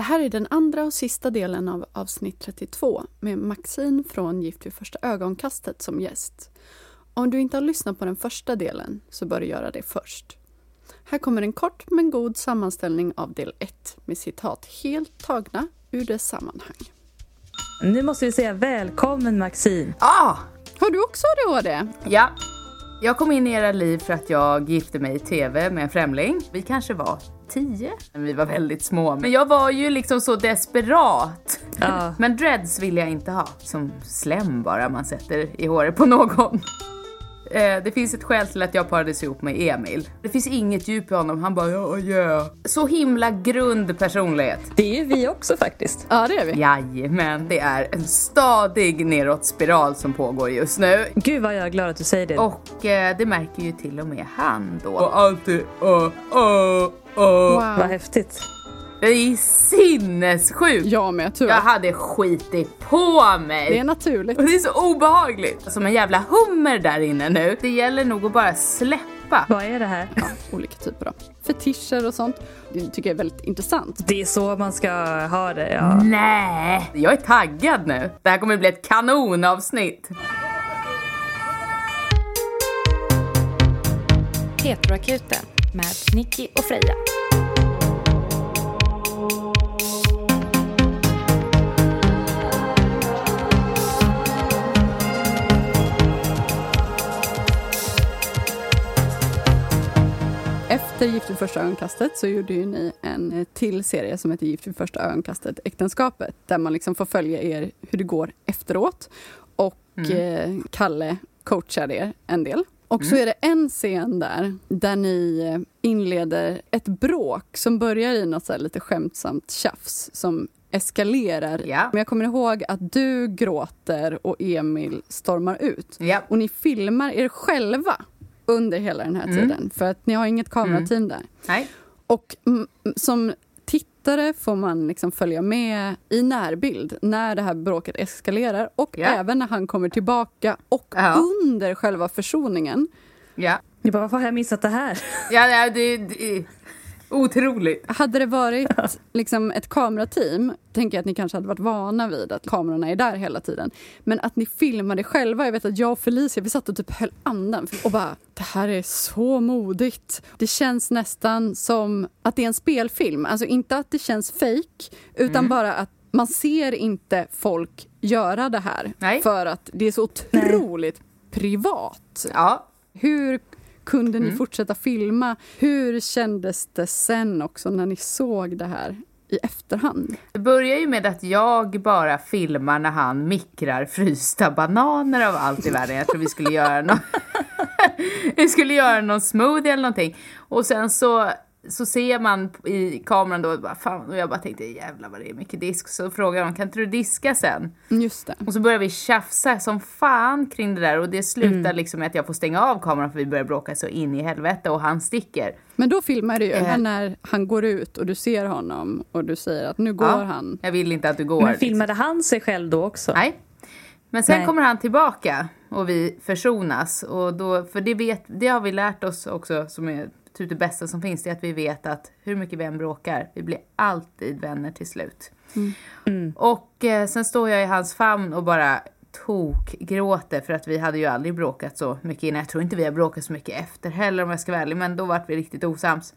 Det här är den andra och sista delen av avsnitt 32 med Maxine från Gift vid första ögonkastet som gäst. Om du inte har lyssnat på den första delen så bör du göra det först. Här kommer en kort men god sammanställning av del 1 med citat helt tagna ur dess sammanhang. Nu måste vi säga välkommen Maxine. Ah! Har du också ADHD? Ja. Jag kom in i era liv för att jag gifte mig i TV med en främling. Vi kanske var tio. Vi var väldigt små. Men jag var ju liksom så desperat. Ja. Men dreads vill jag inte ha. Som slem bara man sätter i håret på någon. Eh, Det finns ett skäl till att jag parades ihop med Emil. Det finns inget djup i honom, han bara ja, yeah. Så himla grund personlighet. Det är vi också faktiskt. Ja, det är vi. Jajamän, det är en stadig neråt spiral som pågår just nu. Gud vad jag är glad att du säger det. Och eh, det märker ju till och med han då. Och alltid uh, uh, uh. Wow. Vad häftigt. Det är sinnessjukt. Jag med, tyvärr. Jag hade skitit på mig. Det är naturligt. Och det är så obehagligt. Som en jävla hummer där inne nu. Det gäller nog att bara släppa. Vad är det här? Olika typer av fetischer och sånt. Det tycker jag är väldigt intressant. Det är så man ska ha det, ja. Nej, jag är taggad nu. Det här kommer bli ett kanonavsnitt. Heteroakuten med Nicky och Freja. Efter Gift vid första ögonkastet så gjorde ju ni en till serie som heter Gift vid första ögonkastet, äktenskapet, där man liksom får följa er hur det går efteråt. Och eh, Kalle coachar er en del. Och så är det en scen där, där ni inleder ett bråk som börjar i något så lite skämtsamt tjafs som eskalerar. Ja. Men jag kommer ihåg att du gråter och Emil stormar ut. Ja. Och ni filmar er själva under hela den här tiden. För att ni har inget kamerateam där. Nej. Och mm, som tittare får man liksom följa med i närbild när det här bråket eskalerar och Ja. även när han kommer tillbaka och Ja. under själva försoningen. Ja. Jag bara, varför har jag missat det här? Ja, det, det otroligt. Hade det varit liksom ett kamerateam, tänker jag att ni kanske hade varit vana vid att kamerorna är där hela tiden. Men att ni filmade själva, jag vet att jag och Felicia vi satt och typ höll andan och bara det här är så modigt. Det känns nästan som att det är en spelfilm, alltså inte att det känns fake utan bara att man ser inte folk göra det här Nej. för att det är så otroligt privat. Ja. Hur kunde Mm. ni fortsätta filma? Hur kändes det sen också när ni såg det här i efterhand? Det börjar ju med att jag bara filmar när han mikrar frysta bananer av allt i världen. Jag tror vi skulle göra någon, vi skulle göra någon smoothie eller någonting. Och sen så, så ser man i kameran då, bara, fan, och jag bara tänkte jävlar vad det är mycket disk. Så frågar de, kan inte du diska sen? Just det. Och så börjar vi tjafsa som fan kring det där och det slutar liksom med att jag får stänga av kameran för vi börjar bråka så in i helvete och han sticker. Men då filmar du ju Eh. när han går ut och du ser honom och du säger att nu går Ja. han. Jag vill inte att du går. Men liksom. filmade han sig själv då också? Nej. Men sen Nej. kommer han tillbaka och vi försonas. Och då, för det, vet, det har vi lärt oss också, som är typ det bästa som finns, det är att vi vet att hur mycket vi än bråkar, vi blir alltid vänner till slut. Och eh, sen står jag i hans famn och bara tokgråter för att vi hade ju aldrig bråkat så mycket innan. Jag tror inte vi har bråkat så mycket efter heller om jag ska vara ärlig, men då vart vi riktigt osams.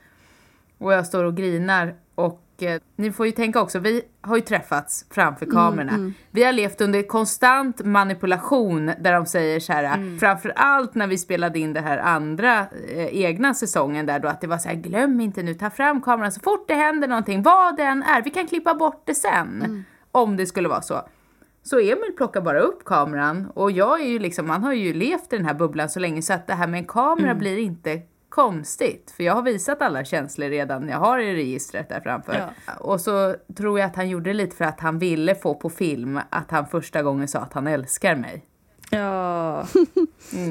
Och jag står och grinar och eh, ni får ju tänka också, vi har ju träffats framför kamerorna. Vi har levt under konstant manipulation där de säger så här, framför allt när vi spelade in det här andra eh, egna säsongen där då att det var så här, glöm inte nu, ta fram kameran så fort det händer någonting, vad det än är, vi kan klippa bort det sen. Om det skulle vara så. Så Emil plockar bara upp kameran och jag är ju liksom, man har ju levt i den här bubblan så länge så att det här med en kamera blir inte konstigt. För jag har visat alla känslor redan jag har i registret där framför. Och så tror jag att han gjorde det lite för att han ville få på film att han första gången sa att han älskar mig. Ja.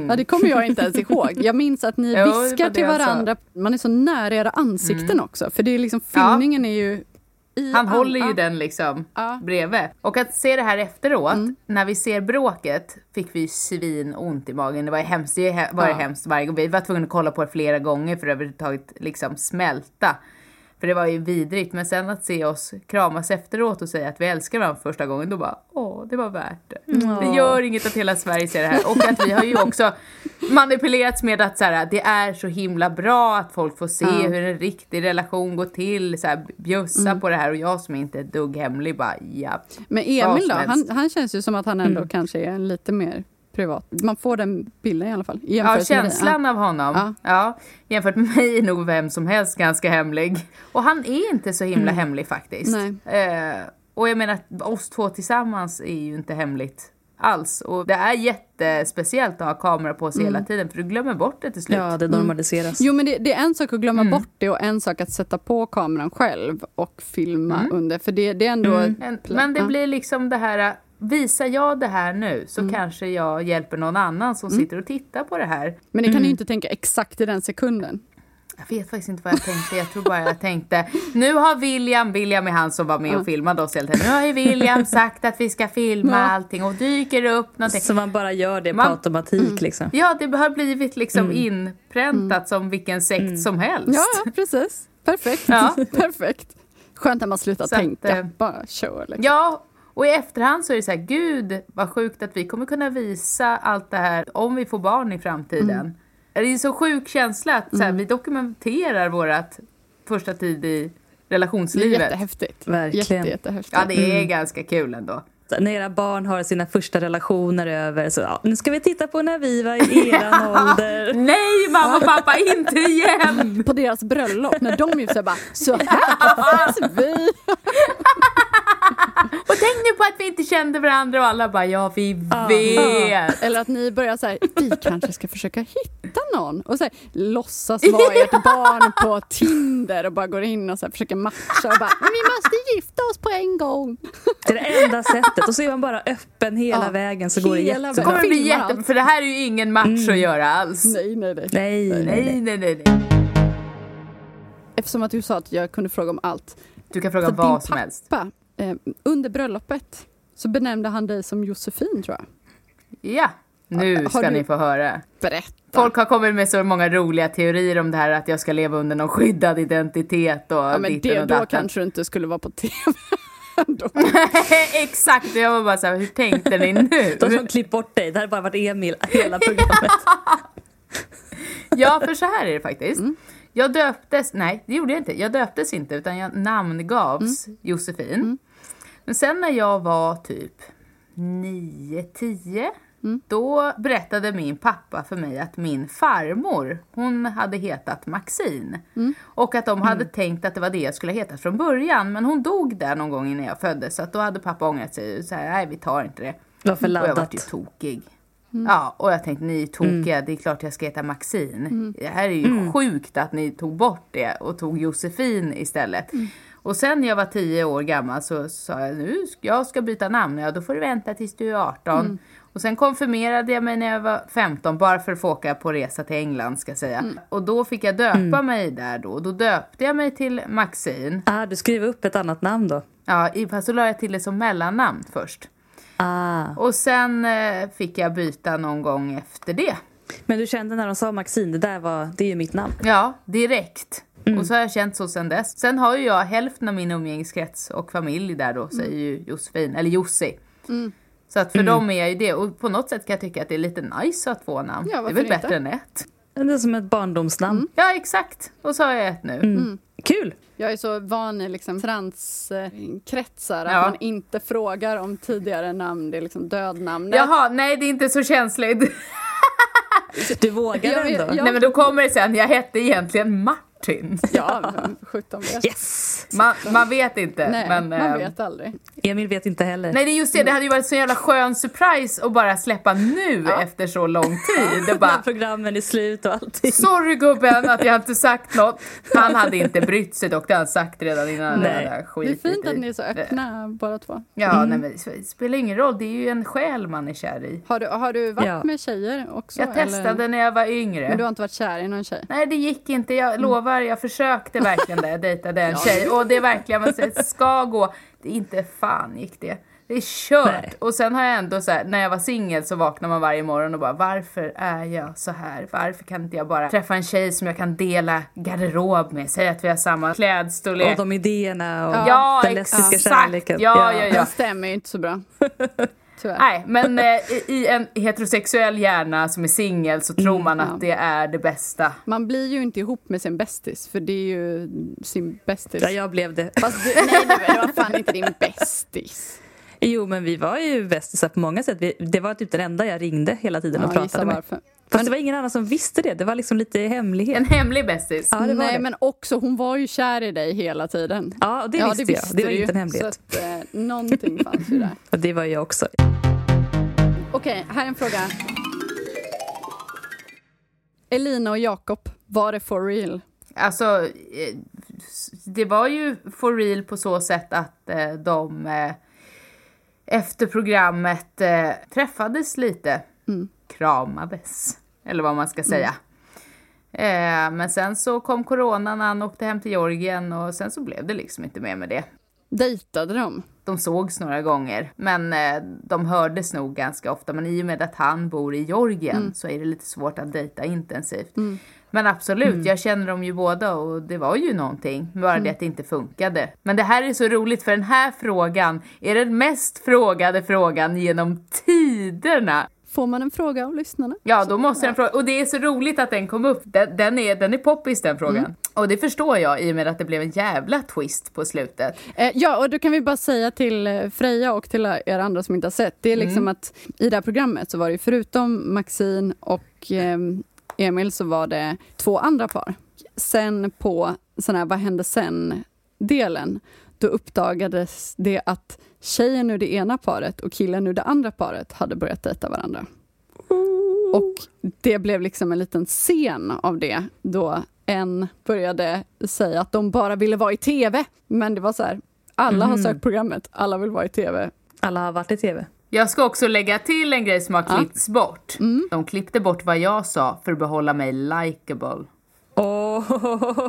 Ja, det kommer jag inte ens ihåg. Jag minns att ni Jo, viskar till varandra. Man är så nära era ansikten också. För det är liksom, filmningen är ju i Han håller ju den liksom Ja. bredvid. Och att se det här efteråt, när vi ser bråket, fick vi svin ont i magen. Det var ju hemskt, det var Ja. hemskt varje gång. Vi var tvungna att kolla på det flera gånger för att överhuvudtaget liksom smälta. För det var ju vidrigt, men sen att se oss kramas efteråt och säga att vi älskar varandra första gången, då bara åh, det var värt det. Det gör inget att hela Sverige ser det här. Och att vi har ju också manipulerats med att så här, det är så himla bra att folk får se Ja. hur en riktig relation går till, så här, bjussa Mm. på det här och jag som inte är dugg hemlig bara ja. Men Emil då? Han, han känns ju som att han ändå Mm. kanske är lite mer privat. Man får den bilden i alla fall. Ja, känslan av honom. Ja. jämfört med mig är nog vem som helst ganska hemlig. Och han är inte så himla hemlig faktiskt. Nej. Eh, och jag menar, att oss två tillsammans är ju inte hemligt alls. Och det är jättespeciellt att ha kamera på sig hela tiden för du glömmer bort det till slut. Ja, det normaliseras. Jo men det, det är en sak att glömma Mm. bort det och en sak att sätta på kameran själv och filma under. För det, det är ändå... Mm. Men, men det Ja. blir liksom det här, visar jag det här nu så Mm. kanske jag hjälper någon annan som sitter och tittar på det här. Men det Mm. kan du ju inte tänka exakt i den sekunden. Jag vet faktiskt inte vad jag tänkte. Jag tror bara jag tänkte, nu har William, William är han som var med och filmade oss hela tiden. Nu har ju William sagt att vi ska filma Ja. allting och dyker upp någonting. Så man bara gör det Man- på automatik liksom. Ja, det har blivit liksom inpräntat som vilken sekt som helst. Ja, precis. Perfekt. Ja. Perfekt. Skönt när man slutar Så att, tänka. eh, Bara kör liksom. Ja, och i efterhand så är det så här, gud vad sjukt att vi kommer kunna visa allt det här om vi får barn i framtiden. Det är en så sjuk känsla att så här, vi dokumenterar vårat första tid i Det är relationslivet. jättehäftigt. Verkligen. Jätte, jättehäftigt. Ja, det är ganska kul ändå. Så när era barn har sina första relationer över så ja, nu ska vi titta på när vi var i eran ålder. Nej mamma och pappa, inte igen! På deras bröllop när de ju så bara så här vi. Och tänk nu på att vi inte kände varandra och alla bara ja vi vet. Eller att ni börjar så här, vi kanske ska försöka hitta någon och så här, låtsas vara ert barn på Tinder och bara går in och så här, försöker matcha och bara, men vi måste gifta oss på en gång. Det är det enda sättet. Och så är man bara öppen hela Ja, vägen så går det jättebra. Så kommer det bli Filmar jätte... allt. För det här är ju ingen match att göra alls. Nej, nej, nej. Nej, nej, Nej, nej. nej, nej. Eftersom att du sa att jag kunde fråga om allt. Du kan fråga För vad din som helst. pappa, eh, under bröllopet så benämnde han dig som Josefin tror jag. Ja, nu Har ska ni få höra. Berätta. Folk har kommit med så många roliga teorier om det här att jag ska leva under någon skyddad identitet och ja, men det, och då datten. kanske du inte skulle vara på TV. Exakt, jag var bara så här, hur tänkte ni nu? De som klippt bort dig. Det hade bara varit Emil hela programmet. Ja, för så här är det faktiskt. Mm. Jag döptes, nej det gjorde jag inte, jag döptes inte utan jag namngavs Mm. Josefin. Men sen när jag var typ 9-10 Mm. då berättade min pappa för mig att min farmor, hon hade hetat Maxine. Mm. Och att de hade tänkt att det var det jag skulle heta från början. Men hon dog där någon gång innan jag föddes. Så att då hade pappa ångrat sig och här, nej vi tar inte det. Det var för Och jag laddat. vart ju tokig. Ja, och jag tänkte ni är tokiga, det är klart jag ska heta Maxine. Det här är ju sjukt att ni tog bort det och tog Josefin istället. Och sen när jag var 10 år gammal så sa jag nu jag ska byta namn. Ja, då får du vänta tills du är 18. Och sen konfirmerade jag mig när jag var 15 bara för att få åka på resa till England ska jag säga. Och då fick jag döpa mig där då. Då döpte jag mig till Maxine. Ah, du skrev upp ett annat namn då? Ja, fast så la jag till det som mellannamn först. Ah. Och sen eh, fick jag byta någon gång efter det. Men du kände när de sa Maxine, det där var, det är ju mitt namn. Ja, direkt. Och så har jag känt så sen dess. Sen har ju jag hälften av min umgängeskrets och familj där då, säger ju Josefin, eller Jussi. Så att för dem är jag ju det. Och på något sätt kan jag tycka att det är lite nice att ha två namn. Ja, det är väl inte? bättre än ett. Det är som ett barndomsnamn. Ja, exakt. Och så har jag ett nu. Mm. Kul! Jag är så van i liksom transkretsar att Ja. man inte frågar om tidigare namn, det är liksom dödnamnet. Jaha, nej det är inte så känsligt. Du vågar Jag ändå. jag- Nej men då kommer det sen, jag hette egentligen Martin. Ja, men 17 vet. Yes! Man, man vet inte. Nej, men, man ehm, vet aldrig. Emil vet inte heller. Nej det är just det, det hade ju varit så jävla skön surprise att bara släppa nu efter så lång tid. Det När bara, programmen är slut och allting. sorry gubben att jag inte sagt något. Han hade inte brytt sig dock, det hade han sagt redan innan. Nej. hade Det är fint att ni är så öppna båda två. Ja, nej, men det spelar ingen roll, det är ju en själ man är kär i. Har du, har du varit Ja. med tjejer också? Jag testade eller? när jag var yngre. Men du har inte varit kär i någon tjej? Nej det gick inte, jag lovar, jag försökte verkligen det, jag dejtade en tjej och det är verkligen, man säger, ska gå. Det är inte fan gick det. Det är kört! Nej. Och sen har jag ändå så här, när jag var singel så vaknar man varje morgon och bara varför är jag så här? Varför kan inte jag bara träffa en tjej som jag kan dela garderob med? Säga att vi har samma klädstorlek. Och de idéerna och Ja, den lesbiska kärleken. Ja, ja, ja. Den stämmer ju inte så bra. Tyvärr. Nej, men eh, i- i en heterosexuell hjärna som är singel så tror man Mm, ja. att det är det bästa. Man blir ju inte ihop med sin bästis, för det är ju sin bästis. Ja, jag blev det. Fast du, nej, det var fan inte din bästis. Jo, men vi var ju bästisar på många sätt. Vi, det var typ den enda jag ringde hela tiden och Ja, gissa pratade med. varför. Fast det var ingen annan som visste det. Det var liksom lite hemlighet. En hemlig bästis. Ja, det Nej, det. men också hon var ju kär i dig hela tiden. Ja, det visste jag. Det var du inte en ju. hemlighet. Så att, eh, någonting fanns ju där. Och det var jag också. Okej, här är en fråga. Elina och Jakob, var det for real? Alltså, eh, det var ju for real på så sätt att eh, de eh, efter programmet eh, träffades lite. Kramades, eller vad man ska säga. Eh, men sen så kom coronan, han åkte hem till Georgien och sen så blev det liksom inte mer med det. Dejtade de? De sågs några gånger, men eh, de hördes nog ganska ofta. Men i och med att han bor i Georgien så är det lite svårt att dejta intensivt. Men absolut, jag känner dem ju båda och det var ju någonting. Bara det att det inte funkade. Men det här är så roligt för den här frågan är den mest frågade frågan genom tiderna. Får man en fråga av lyssnarna? Ja, då måste den fråga. Och det är så roligt att den kom upp. Den, den, är, den är poppis den frågan. Och det förstår jag i och med att det blev en jävla twist på slutet. Eh, ja, och då kan vi bara säga till eh, Freja och till er andra som inte har sett. Det är liksom att i det här programmet så var det förutom Maxine och eh, Emil så var det två andra par. Sen på sån här Vad hände sen-delen, då uppdagades det att tjejen ur det ena paret och killen ur det andra paret hade börjat dejta varandra. Och det blev liksom en liten scen av det då en började säga att de bara ville vara i TV. Men det var så här, alla har sökt programmet, alla vill vara i TV. Alla har varit i tv. Jag ska också lägga till en grej som har Ja. klippts bort. De klippte bort vad jag sa för att behålla mig likeable. Åh!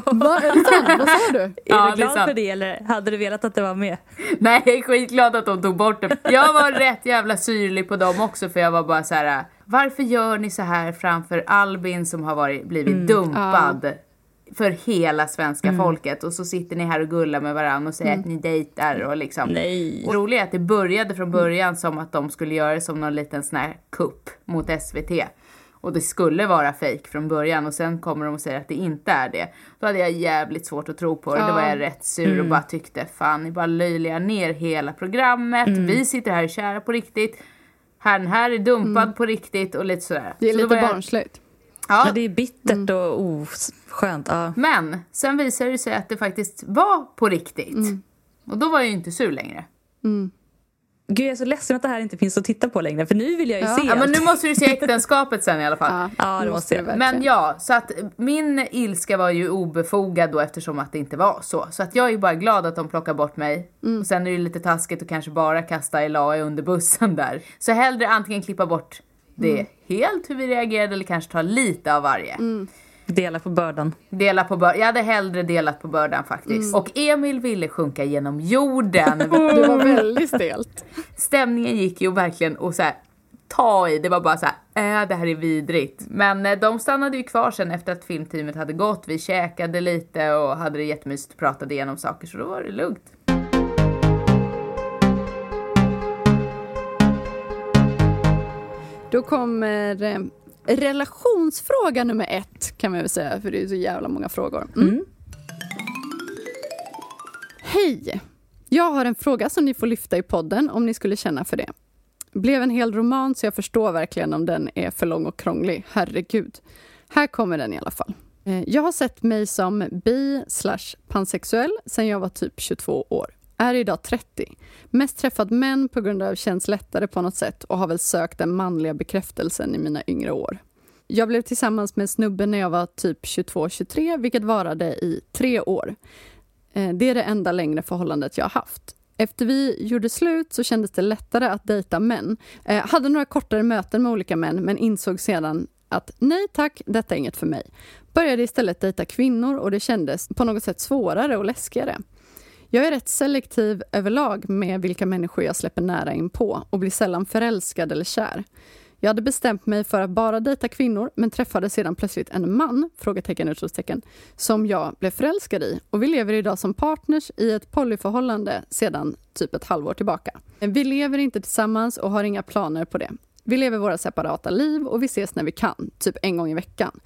Va, är det sant? Vad sa du? Är Ja, du det är glad för det eller hade du velat att det var med? Nej, jag är skitglad att de tog bort det. Jag var rätt jävla syrlig på dem också för jag var bara så här. Varför gör ni så här framför Albin som har varit, blivit dumpad? För hela svenska folket och så sitter ni här och gullar med varandra och säger att ni dejtar och liksom. Nej. Och det roliga är att det började från början som att de skulle göra det som någon liten sån här kupp mot SVT. Och det skulle vara fake från början och sen kommer de och säger att det inte är det. Då hade jag jävligt svårt att tro på det. Då var jag rätt sur och bara tyckte fan ni bara löjligar ner hela programmet. Vi sitter här och är kära på riktigt. Han här är dumpad på riktigt och lite sådär. Det är Så lite jag- barnsligt. Ja, Ja, det är bittert och oskönt. Ja. men sen visade det sig att det faktiskt var på riktigt. Och då var jag ju inte sur längre. Gud, jag är så ledsen att det här inte finns att titta på längre för nu vill jag ju Ja. se Ja, men nu måste du se äktenskapet sen i alla fall. Ja, det måste jag. Men ja, så att min ilska var ju obefogad då eftersom att det inte var så. Så att jag är bara glad att de plockar bort mig. Och sen är det lite taskigt att kanske bara kasta Elae under bussen där. Så hellre antingen klippa bort det helt hur vi reagerade eller kanske ta lite av varje. Dela på bördan. Dela på bör- jag hade hellre delat på bördan faktiskt. Och Emil ville sjunka genom jorden. Det var väldigt stelt. Stämningen gick ju verkligen och så här, ta i. Det var bara så här, äh, det här är vidrigt. Men eh, de stannade ju kvar sen efter att filmteamet hade gått. Vi käkade lite och hade det jättemysigt och pratade igenom saker så då var det lugnt. Då kommer eh, relationsfråga nummer ett, kan man väl säga, för det är så jävla många frågor. Mm. Hej! Jag har en fråga som ni får lyfta i podden om ni skulle känna för det. Blev en hel roman så jag förstår verkligen om den är för lång och krånglig. Herregud. Här kommer den i alla fall. Eh, Jag har sett mig som bi slash pansexuell sedan jag var typ 22 år. Är idag 30. Mest träffat män på grund av känns lättare på något sätt och har väl sökt den manliga bekräftelsen i mina yngre år. Jag blev tillsammans med en snubbe när jag var typ 22-23, vilket varade i tre år. Eh, det är det enda längre förhållandet jag har haft. Efter vi gjorde slut så kändes det lättare att dejta män. Eh, hade några kortare möten med olika män men insåg sedan att nej tack, detta är inget för mig. Började istället dejta kvinnor och det kändes på något sätt svårare och läskigare. Jag är rätt selektiv överlag med vilka människor jag släpper nära in på och blir sällan förälskad eller kär. Jag hade bestämt mig för att bara dejta kvinnor men träffade sedan plötsligt en man, frågetecken, utropstecken, som jag blev förälskad i och vi lever idag som partners i ett polyförhållande sedan typ ett halvår tillbaka. Vi lever inte tillsammans och har inga planer på det. Vi lever våra separata liv och vi ses när vi kan, typ en gång i veckan.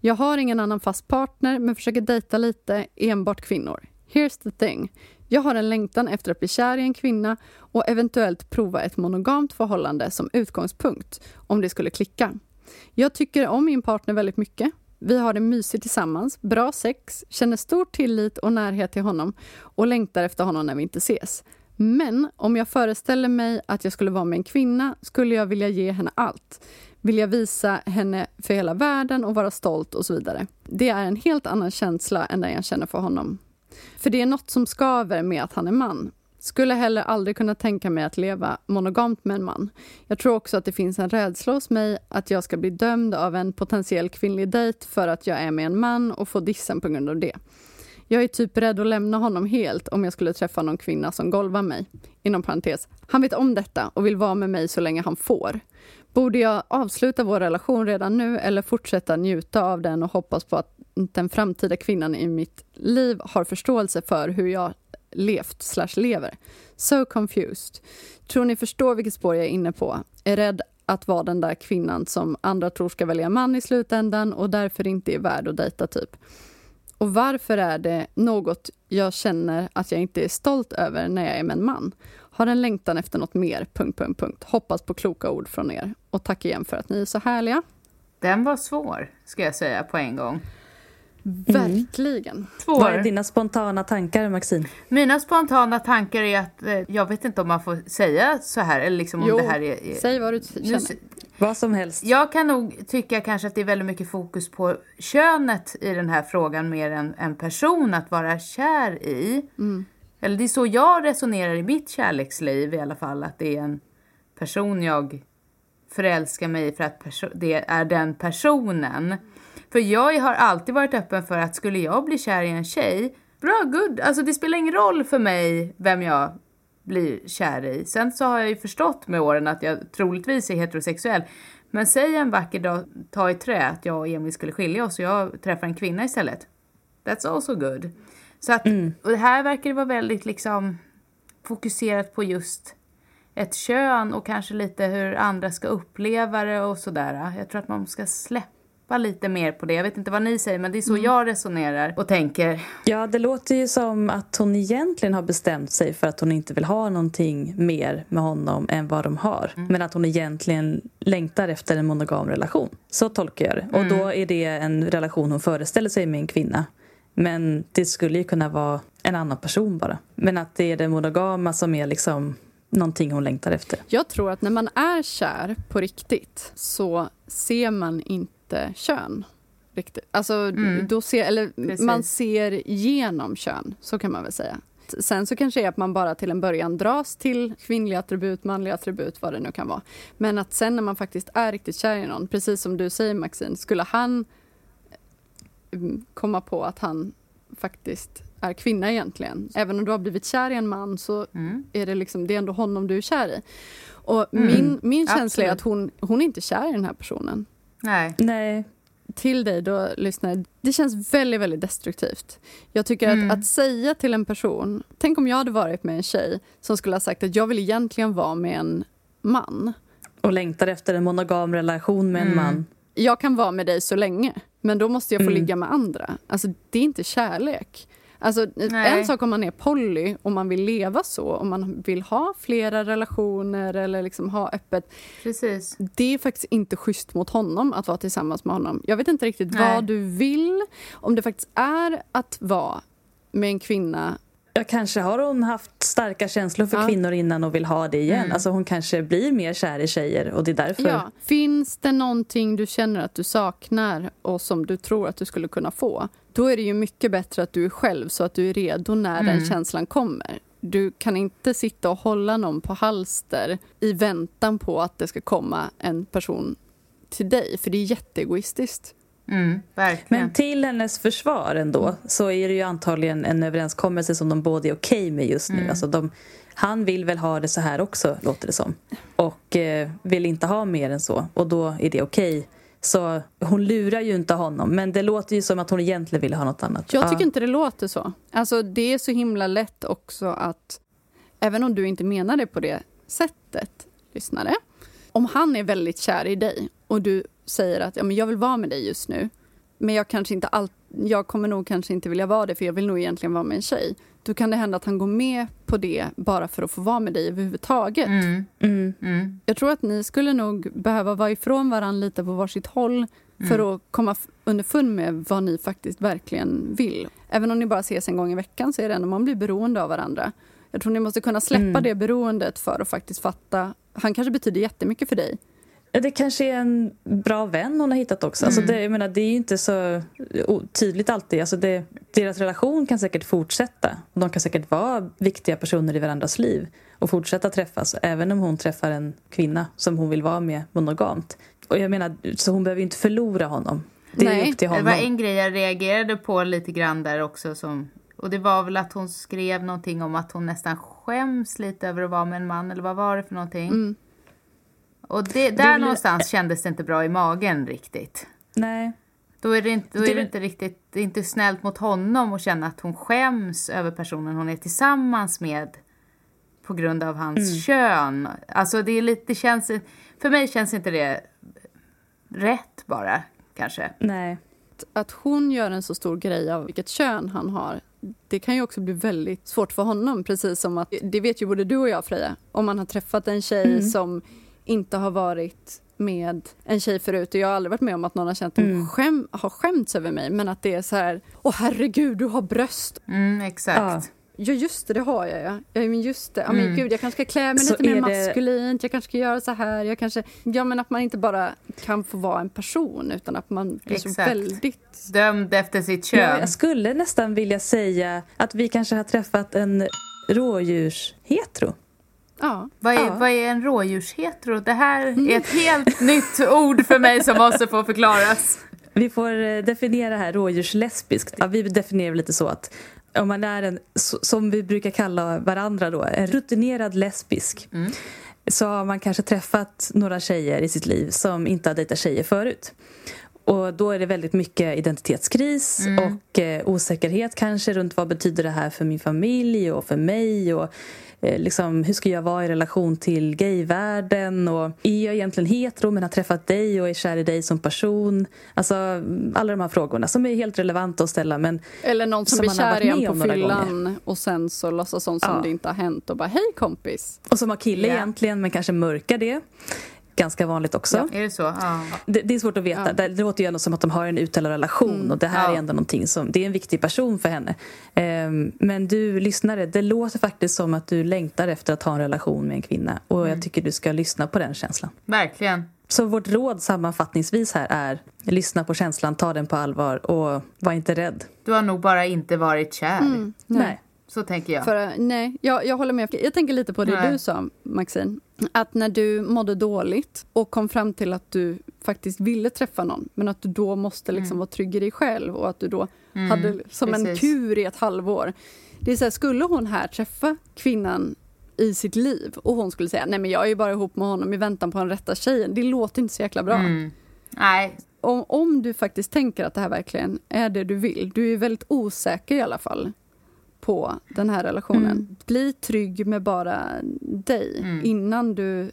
Jag har ingen annan fast partner men försöker dejta lite, enbart kvinnor. Here's the thing. Jag har en längtan efter att bli kär i en kvinna och eventuellt prova ett monogamt förhållande som utgångspunkt, om det skulle klicka. Jag tycker om min partner väldigt mycket. Vi har det mysigt tillsammans, bra sex, känner stor tillit och närhet till honom och längtar efter honom när vi inte ses. Men om jag föreställer mig att jag skulle vara med en kvinna skulle jag vilja ge henne allt. Vilja visa henne för hela världen och vara stolt och så vidare. Det är en helt annan känsla än den jag känner för honom. För det är något som skaver med att han är man. Skulle heller aldrig kunna tänka mig att leva monogamt med en man. Jag tror också att det finns en rädsla hos mig att jag ska bli dömd av en potentiell kvinnlig dejt för att jag är med en man och få dissen på grund av det. Jag är typ rädd att lämna honom helt om jag skulle träffa någon kvinna som golvar mig. Inom parentes, han vet om detta och vill vara med mig så länge han får. Borde jag avsluta vår relation redan nu eller fortsätta njuta av den och hoppas på att den framtida kvinnan i mitt liv har förståelse för hur jag levt slash lever? So confused. Tror ni förstår vilket spår jag är inne på? Är rädd att vara den där kvinnan som andra tror ska välja man i slutändan och därför inte är värd att dejta typ. Och varför är det något jag känner att jag inte är stolt över när jag är med en man? Har en längtan efter något mer... Punkt, punkt, punkt. Hoppas på kloka ord från er. Och tack igen för att ni är så härliga. Den var svår, ska jag säga på en gång. Verkligen. Svår. Vad är dina spontana tankar, Maxine? Mina spontana tankar är att eh, jag vet inte om man får säga så här eller liksom om Jo, det här är... är Säg vad du nu, känner. s- Vad som helst. jag kan nog tycka kanske att det är väldigt mycket fokus på könet i den här frågan mer än en person att vara kär i. Eller det är så jag resonerar i mitt kärleksliv i alla fall, att det är en person jag förälskar mig i för att det är den personen. För jag har alltid varit öppen för att skulle jag bli kär i en tjej, bra, good. Alltså det spelar ingen roll för mig vem jag blir kär i. Sen så har jag ju förstått med åren att jag troligtvis är heterosexuell. Men säg en vacker dag, ta i trä, att jag och Emil skulle skilja oss och jag träffar en kvinna istället. That's also good. Så att, och det här verkar det vara väldigt liksom fokuserat på just ett kön och kanske lite hur andra ska uppleva det och sådär. Jag tror att man ska släppa lite mer på det. Jag vet inte vad ni säger men det är så jag resonerar och tänker. Ja, det låter ju som att hon egentligen har bestämt sig för att hon inte vill ha någonting mer med honom än vad de har. Men att hon egentligen längtar efter en monogam relation. Så tolkar jag det. Och då är det en relation hon föreställer sig med en kvinna. Men det skulle ju kunna vara en annan person bara. Men att det är det monogama som är liksom någonting hon längtar efter. Jag tror att när man är kär på riktigt så ser man inte kön. Riktigt. Alltså, då ser, eller Precis. man ser genom kön, så kan man väl säga. Sen så kanske det är att man bara till en början dras till kvinnliga attribut, manliga attribut, vad det nu kan vara. Men att sen när man faktiskt är riktigt kär i någon, precis som du säger Maxine, skulle han mm, komma på att han faktiskt är kvinna egentligen. Även om du har blivit kär i en man så Mm. är det, liksom, det är ändå honom du är kär i. Och min, min känsla är absolut. att hon, hon är inte kär i den här personen. Nej. Nej, Till dig då, lyssnare, det känns väldigt, väldigt destruktivt. Jag tycker Mm. att, att säga till en person, tänk om jag hade varit med en tjej som skulle ha sagt att jag vill egentligen vara med en man. och längtar efter en monogam relation med en man. Jag kan vara med dig så länge, men då måste jag få Mm. ligga med andra. Alltså, det är inte kärlek. Alltså, Nej. en sak om man är poly och man vill leva så, om man vill ha flera relationer eller liksom ha öppet. Precis. Det är faktiskt inte schysst mot honom att vara tillsammans med honom. Jag vet inte riktigt Nej. vad du vill. Om det faktiskt är att vara med en kvinna. Ja, kanske har hon haft starka känslor för Ja. kvinnor innan och vill ha det igen. Mm. Alltså hon kanske blir mer kär i tjejer och det är därför. Ja. Finns det någonting du känner att du saknar och som du tror att du skulle kunna få, då är det ju mycket bättre att du är själv så att du är redo när den Mm. känslan kommer. Du kan inte sitta och hålla någon på halster i väntan på att det ska komma en person till dig, för det är jätteegoistiskt. Mm, verkligen. Men till hennes försvar ändå så är det ju antagligen en överenskommelse som de båda är okej med just nu. Mm. Alltså de, han vill väl ha det så här också, låter det som. Och eh, vill inte ha mer än så. Och då är det okej. Så hon lurar ju inte honom. Men det låter ju som att hon egentligen ville ha något annat. Jag tycker Ja. inte det låter så. Alltså det är så himla lätt också att, även om du inte menar det på det sättet, lyssnare. Om han är väldigt kär i dig och du säger att ja, men jag vill vara med dig just nu, men jag kanske inte all, jag kommer nog kanske inte vilja vara det för jag vill nog egentligen vara med en tjej. Då kan det hända att han går med på det bara för att få vara med dig överhuvudtaget. Mm, Mm. mm, Jag tror att ni skulle nog behöva vara ifrån varandra lite på varsitt håll för Mm. att komma underfund med vad ni faktiskt verkligen vill. Även om ni bara ses en gång i veckan så är det ändå man blir beroende av varandra. Jag tror ni måste kunna släppa Mm. det beroendet för att faktiskt fatta. Han kanske betyder jättemycket för dig. Det kanske är en bra vän hon har hittat också. Alltså Mm. det, jag menar, det är ju inte så tydligt alltid. Alltså det, deras relation kan säkert fortsätta. De kan säkert vara viktiga personer i varandras liv och fortsätta träffas även om hon träffar en kvinna som hon vill vara med monogamt. Och jag menar, så hon behöver ju inte förlora honom. Det är Nej, ju upp till Det honom. var en grej jag reagerade på lite grann där också. Som, och det var väl att hon skrev någonting om att hon nästan skäms lite över att vara med en man. Eller vad var det för någonting? Mm. Och det, där vill- någonstans kändes det inte bra i magen riktigt. Nej. Då är det inte, då Det är det inte riktigt, det är inte snällt mot honom att känna att hon skäms över personen hon är tillsammans med på grund av hans Mm. kön. Alltså det är lite, det känns, för mig känns inte det rätt bara, kanske. Nej. Att hon gör en så stor grej av vilket kön han har det kan ju också bli väldigt svårt för honom. Precis som att, det vet ju både du och jag Freja. Om man har träffat en tjej Mm. som inte har varit med en tjej förut och jag har aldrig varit med om att någon har känt Mm. skäm, har skämts över mig men att det är så här, åh herregud du har bröst. Mm, exakt. Ja just det, det har jag ja. ja men just det, ja, men Mm. gud jag kanske ska klä mig Så lite mer det- maskulint, jag kanske ska göra så här, jag kanske, ja men att man inte bara kan få vara en person utan att man blir så Exakt. väldigt Dömd efter sitt Ja, kön. jag skulle nästan vilja säga att vi kanske har träffat en rådjurshetero. Ja, Vad är, Ja. vad är en rådjurshetero? Det här är ett helt nytt ord för mig som måste få förklaras. Vi får eh, definiera här rådjurslesbiskt. Ja, vi definierar lite så att om man är en, som vi brukar kalla varandra då, en rutinerad lesbisk Mm. så har man kanske träffat några tjejer i sitt liv som inte har dejtat tjejer förut. Och då är det väldigt mycket identitetskris Mm. och eh, osäkerhet kanske runt vad betyder det här för min familj och för mig och liksom, hur ska jag vara i relation till gayvärlden och är jag egentligen hetero men har träffat dig och är kär i dig som person? Alltså alla de här frågorna som är helt relevanta att ställa men Eller någon som, Som blir kär i varit en med på fyllan och sen så låtsas som, som Ja. det inte har hänt och bara hej kompis. och som har kille Ja. egentligen men kanske mörkar det. Ganska vanligt också. Är det så? Ja. Det, det är svårt att veta. Ja. Det, det låter ju ändå som att de har en uttalad relation Mm. och det här Ja. är ändå någonting som, det är en viktig person för henne. Ehm, men du lyssnare, det låter faktiskt som att du längtar efter att ha en relation med en kvinna och Mm. jag tycker du ska lyssna på den känslan. Verkligen. Så vårt råd sammanfattningsvis här är lyssna på känslan, ta den på allvar och var inte rädd. Du har nog bara inte varit kär. Mm, Nej. Så tänker jag. För, eh, nej, jag, jag håller med. Jag tänker lite på det Nej. du sa, Maxine. Att när du mådde dåligt och kom fram till att du faktiskt ville träffa någon men att du då måste liksom Mm. vara trygg i dig själv och att du då Mm, hade som en precis. kur i ett halvår. Det är så här, skulle hon här träffa kvinnan i sitt liv och hon skulle säga nej men jag är ju bara ihop med honom i väntan på den rätta tjejen. Det låter inte så jäkla bra. Mm. Nej, Om, om du faktiskt tänker att det här verkligen är det du vill, du är väldigt osäker i alla fall på den här relationen. Mm. Bli trygg med bara dig Mm. innan du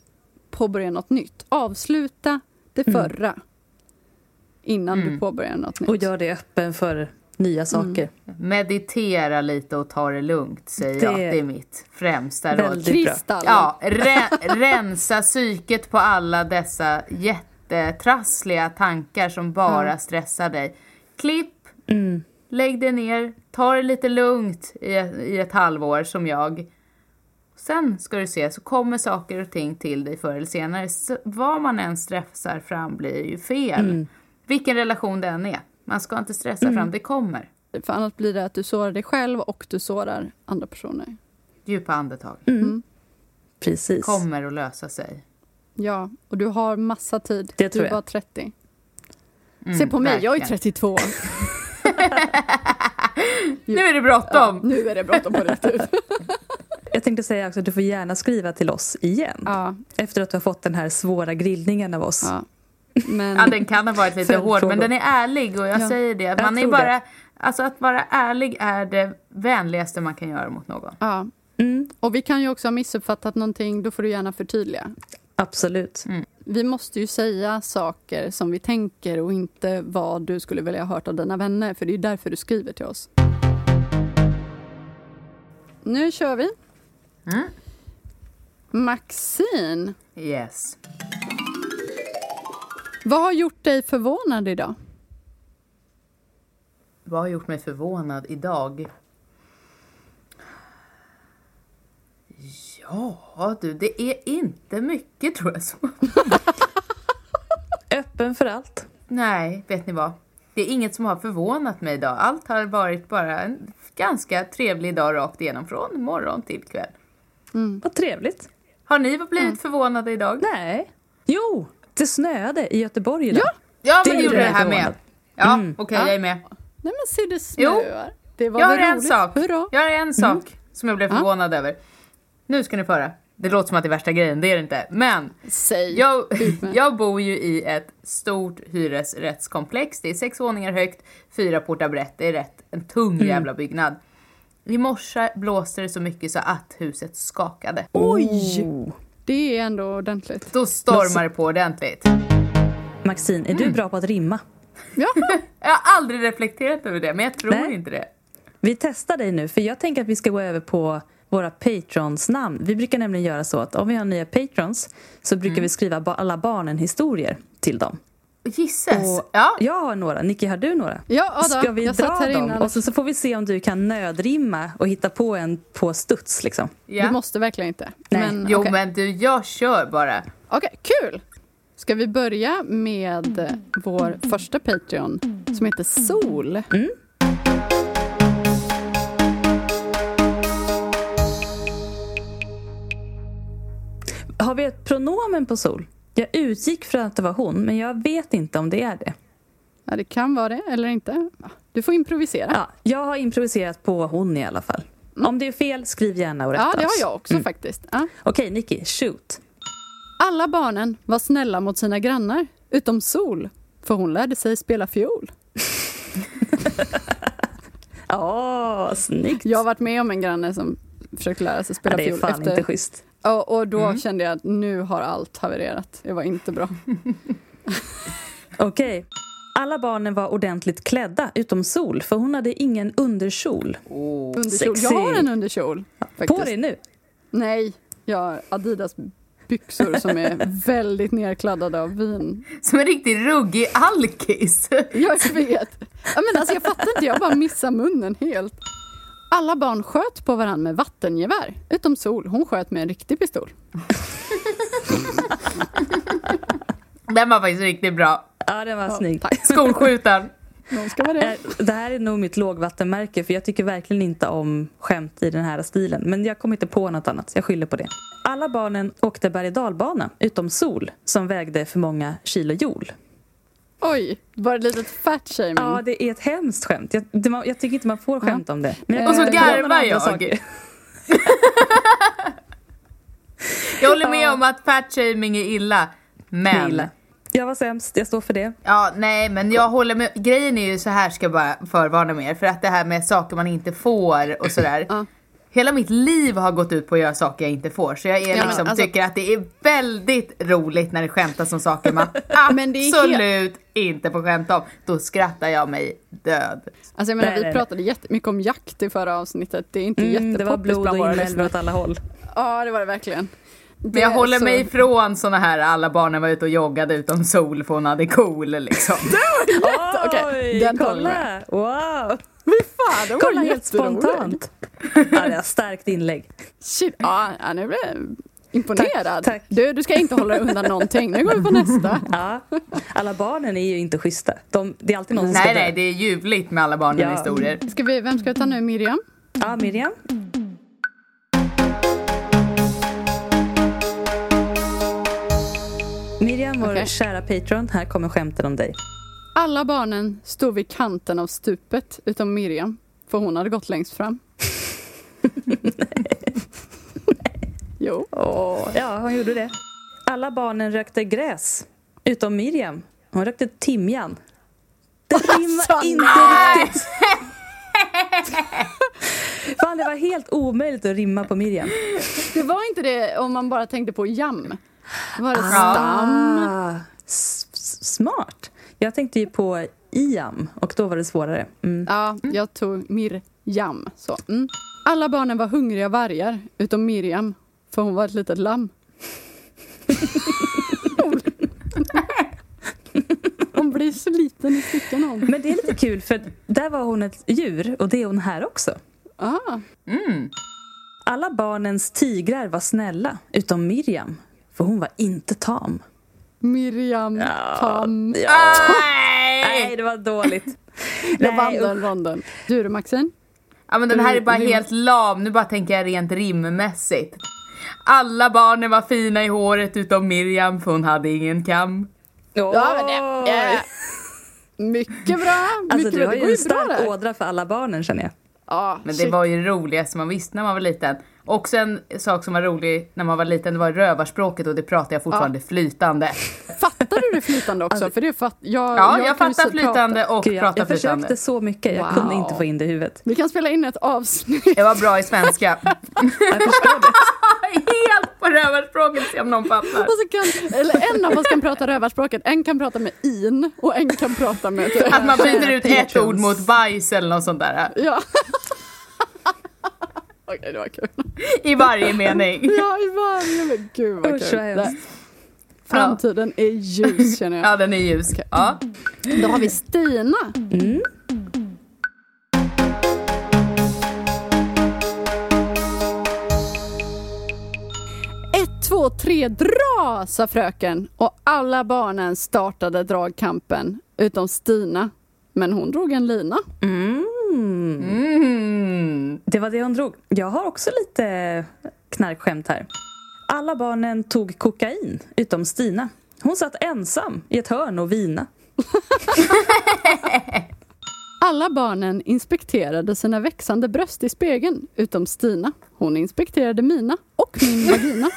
påbörjar något nytt. Avsluta det Mm. förra innan Mm. du påbörjar något nytt. Och gör dig öppen för nya saker. meditera lite och ta det lugnt säger Det- jag. Det är mitt främsta råd. Kristall. Ja, re, rensa psyket på alla dessa jättetrassliga tankar som bara stressar dig. Klipp, Mm. Lägg dig ner, ta det lite lugnt i, i ett halvår som jag. Sen ska du se så kommer saker och ting till dig förr eller senare. Så vad man än stressar fram blir ju fel. Mm. Vilken relation det än är. Man ska inte stressa Mm. fram, det kommer. För annars blir det att du sårar dig själv och du sårar andra personer. Djupa andetag. Mm. Mm. Precis. Kommer att lösa sig. Ja, och du har massa tid. Det du tror är jag. bara 30. Se på mig, jag är verkligen. 32. Nu är det Ja, bråttom! nu är det bråttom på rätt ut. Jag tänkte säga också att du får gärna skriva till oss igen. Ja, Efter att du har fått den här svåra grillningen av oss. ja. Men Ja, den kan ha varit lite hård, men den är ärlig och jag Ja. säger det. Att Jag man är bara, alltså att vara ärlig är det vänligaste man kan göra mot någon. ja. Mm, Och vi kan ju också ha missuppfattat någonting, då får du gärna förtydliga. absolut. Vi måste ju säga saker som vi tänker och inte vad du skulle vilja ha hört av dina vänner, för det är ju därför du skriver till oss. Nu kör vi. Mm. Maxine, Yes. vad har gjort dig förvånad idag? Vad har gjort mig förvånad idag? Ja du, det är inte mycket tror jag. Så. Öppen för allt. Nej, vet ni vad? Det är inget som har förvånat mig idag. Allt har varit bara en ganska trevlig dag rakt igenom från morgon till kväll. Vad trevligt. Har ni blivit förvånade idag? Nej. Jo, det snöade i Göteborg idag. Ja. Ja, men det gjorde det här med. Ja, Mm. okej, Ja. jag är med. Nej men se det Jo. snöar. Det var Jag har väl en roligt? sak. Hurra. Jag har en sak som jag blev Ja. förvånad över. Nu ska ni få höra. Det låter som att det är värsta grejen, det är det inte. Men Säg. jag, jag bor ju i ett stort hyresrättskomplex. Det är sex våningar högt, fyra portar brett. Det är rätt en tung Mm. jävla byggnad. I morse blåste det så mycket så att huset skakade. Oj! Oh. Det är ändå ordentligt. Då stormar det på ordentligt. Maxine, är Mm. du bra på att rimma? Ja, Jag har aldrig reflekterat över det, men jag tror Nej. inte det. Vi testar dig nu, för jag tänker att vi ska gå över på våra patrons namn. Vi brukar nämligen göra så att om vi har nya patrons så brukar Mm. vi skriva alla barnen historier till dem. Gisses! Och Ja, Jag har några. Nicky, har du några? ja då. Ska vi jag dra satt här dem? innan. Och så, så får vi se om du kan nödrimma och hitta på en på studs. Liksom. ja. Du måste verkligen inte. Nej. Men, Jo, okej. men du, jag kör bara. Okej, kul! Ska vi börja med vår första Patreon som heter Sol? Har vi ett pronomen på Sol? Jag utgick från att det var hon, men jag vet inte om det är det. Ja, det kan vara det eller inte. Du får improvisera. Ja, jag har improviserat på hon i alla fall. Om det är fel, skriv gärna och rätta Ja, det har oss. jag också faktiskt. Ja. Okej, Nicky, shoot. Alla barnen var snälla mot sina grannar, utom Sol, för hon lärde sig spela fiol. Åh, snyggt! Jag har varit med om en granne som försökte lära sig Ja, spela det är fiol. fan inte schysst. och, och då kände jag att nu har allt havererat. Det var inte bra. Okej. Alla barnen var ordentligt klädda, utom Sol, för hon hade ingen underkjol. Underkjol. Sexy. Jag har en underkjol. Faktiskt. På dig nu! Nej, jag har Adidas byxor som är väldigt nerkladdade av vin. Som en riktig ruggig alkis. Jag vet. Ja, men alltså, jag fattar inte, jag bara missar munnen helt. Alla barn sköt på varandra med vattengevär, utom Sol. Hon sköt med en riktig pistol. Den var faktiskt riktigt bra. Ja, den var snygg. Tack. Skolskjutaren. Någon ska vara det. Eh, Det här är nog mitt lågvattenmärke för jag tycker verkligen inte om skämt i den här stilen. Men jag kommer inte på något annat, jag skyller på det. Alla barnen åkte berg och dalbana, utom Sol, som vägde för många kilo jord. Oj, var det ett litet fat-shaming? Ja, det är ett hemskt skämt. Jag, det, jag tycker inte man får skämta om det. Men jag Och så garvar jag. Jag håller med om att fatshaming är illa. Men... Illa. Jag var sämst, jag står för det. Ja, nej, men jag håller med. Grejen är ju så här ska jag bara förvarna med er. För att det här med saker man inte får och sådär. Ja. Hela mitt liv har gått ut på att göra saker jag inte får. Så jag är Ja, liksom, alltså- tycker att det är väldigt roligt när det skämtas om saker man Men det är absolut inte får skämta om. Då skrattar jag mig död. Alltså jag menar, vi pratade jättemycket om jakt i förra avsnittet. Det är inte Mm, det var jättepoppis blod och bland våra inälvor lyssnare. åt alla håll. Ja, det var det verkligen. Men jag håller mig ifrån såna här alla barnen var ute och joggade utom sol för hon hade cool liksom. Okej, den tar vi kolla! Wow! Fy fan, det var Kolla helt spontant. Ja, det är starkt inlägg. Shit, ja, nu blir jag imponerad. Tack, tack. Du, du ska inte hålla undan någonting. Nu går vi på nästa. Ja, alla barnen är ju inte schyssta. De, det är alltid någon som ska Nej dö. nej, det är ljuvligt med alla barnen Ja. historier. Ska vi, vem ska vi ta nu? Miriam? Ja, Miriam? Miriam, vår Okej. kära patron, här kommer skämten om dig. Alla barnen stod vid kanten av stupet utom Miriam, för hon hade gått längst fram. jo. Åh, ja, hon gjorde det. Alla barnen rökte gräs, utom Miriam. Hon rökte timjan. Det rimmar Alltså, inte nej! riktigt. Fan, det var helt omöjligt att rimma på Miriam. Det var inte det om man bara tänkte på jam. Var det stam. Ah, s- s- smart. Jag tänkte ju på Iam och då var det svårare. Mm. Ja, jag tog Mirjam. Så. Mm. Alla barnen var hungriga vargar, utom Miriam, för hon var ett litet lamm. hon blir så liten i stycken hon. Men det är lite kul för där var hon ett djur och det är hon här också. Ah, Mm. Alla barnens tigrar var snälla, utom Miriam. För hon var inte tam. Miriam Tam. Ja. Nej, Nej! det var dåligt. Jag vann den ronden. Du då Maxine? Ja men den här är bara helt lam, nu bara tänker jag rent rimmässigt. Alla barnen var fina i håret utom Miriam för hon hade ingen kam. Ja, men det, eh, mycket bra. Mycket Alltså du bra. har Det ju en stark ådra för alla barnen känner jag. Ja, Men det shit. var ju det roligaste man visste när man var liten. Också en sak som var rolig när man var liten, det var rövarspråket och det pratar jag fortfarande flytande. Fattar du det flytande också? För det är fatt, jag, Ja, jag, ju fattar flytande prata. och jag, pratar jag flytande. försökte så mycket, jag Wow. kunde inte få in det i huvudet. Vi kan spela in ett avsnitt. Jag var bra i svenska. Jag förstår det. Helt på rövarspråket, se om någon fattar. Och så kan, eller en av oss kan prata rövarspråket, en kan prata med in och en kan prata med... Att man byter ut ett ord mot bajs eller något sånt där. Ja. Okej, det var kul. I varje mening. Ja, i varje... Men gud vad Usch, kul. vad Framtiden är ljus känner jag. Ja, den är ljus. Ja. Då har vi Stina. Mm. Ett, två, tre, dra! sa fröken och alla barnen startade dragkampen utom Stina. Men hon drog en lina. Mm. Mm. Det var det hon drog. Jag har också lite knarkskämt här. Alla barnen tog kokain, utom Stina. Hon satt ensam i ett hörn och vina. Alla barnen inspekterade sina växande bröst i spegeln utom Stina. Hon inspekterade mina och min vagina.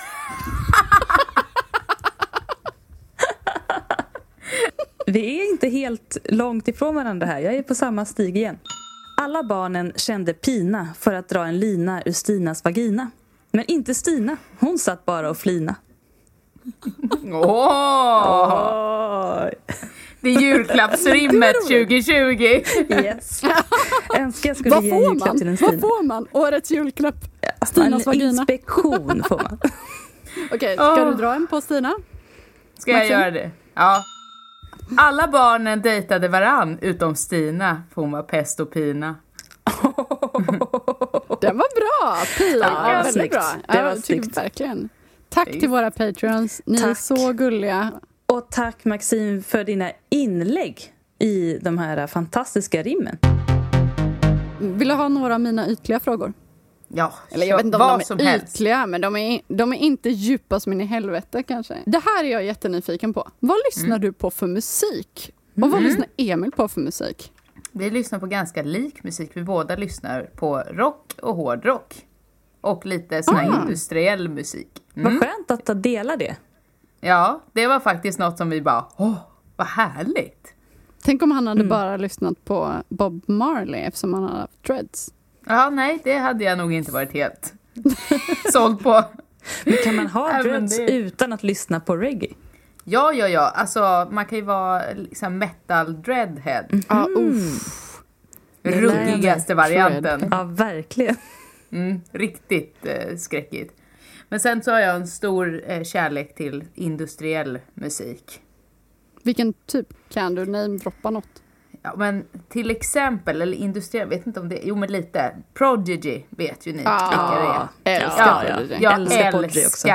Vi är inte helt långt ifrån varandra här. Jag är på samma stig igen. Alla barnen kände pina för att dra en lina ur Stinas vagina. Men inte Stina. Hon satt bara och flina. Åh! Det är julklappsrimmet 2020. Yes. Önskar jag skulle Vad ge en får julklapp man? till en Vad Stina. får man? Årets julklapp. Stinas en vagina. inspektion får man. Okej, ska Åh. du dra en på Stina? Ska jag göra det? Ja. Alla barnen dejtade varann utom Stina, för hon var pest och pina. Den var bra! Pia, Ja, väldigt snyggt. bra. Det var snyggt. verkligen. Tack till våra patreons. Ni är Tack. så gulliga. Och tack Maxine för dina inlägg i de här fantastiska rimmen. Vill du ha några av mina ytliga frågor? Ja, Eller jag vet inte om vad de som är helst. ytliga, men de är, de är inte djupa som in i helvete kanske. Det här är jag jättenyfiken på. Vad lyssnar Mm. du på för musik? Och vad lyssnar Emil på för musik? Vi lyssnar på ganska lik musik. Vi båda lyssnar på rock och hårdrock. Och lite sån här Ah. industriell musik. Mm. Vad skönt att ta dela det. Ja, det var faktiskt något som vi bara, åh, vad härligt. Tänk om han Mm. hade bara lyssnat på Bob Marley eftersom han hade haft dreads. Ja, nej, det hade jag nog inte varit helt såld på. Men kan man ha dreads det. utan att lyssna på reggae? Ja, ja, ja, alltså man kan ju vara liksom metal dreadhead. Ja, uff. Det lär Ruggigaste varianten. Ja, verkligen. Mm, riktigt eh, skräckigt. Men sen så har jag en stor eh, kärlek till industriell musik. Vilken typ? Kan du namedroppa något? Ja, men till exempel, eller industriell, vet inte om det, jo men lite. Prodigy vet ju ni vilka det är. älskar Ja. Prodigy. Jag älskar älskar, Prodigy också.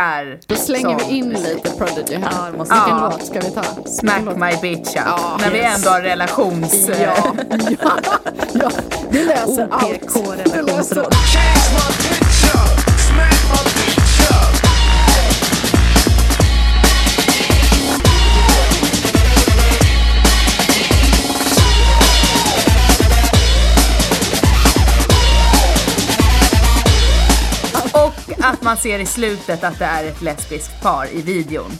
Då slänger vi in lite Prodigy här. Ja, det måste Vilken Ja. låt ska vi ta? Smack Vilken låt? my bitch up. Ja, När vi yes. ändå har relations... Ja, ja, ja. Det löser allt. Det löser OPK-relationsråd. man ser i slutet att det är ett lesbiskt par i videon.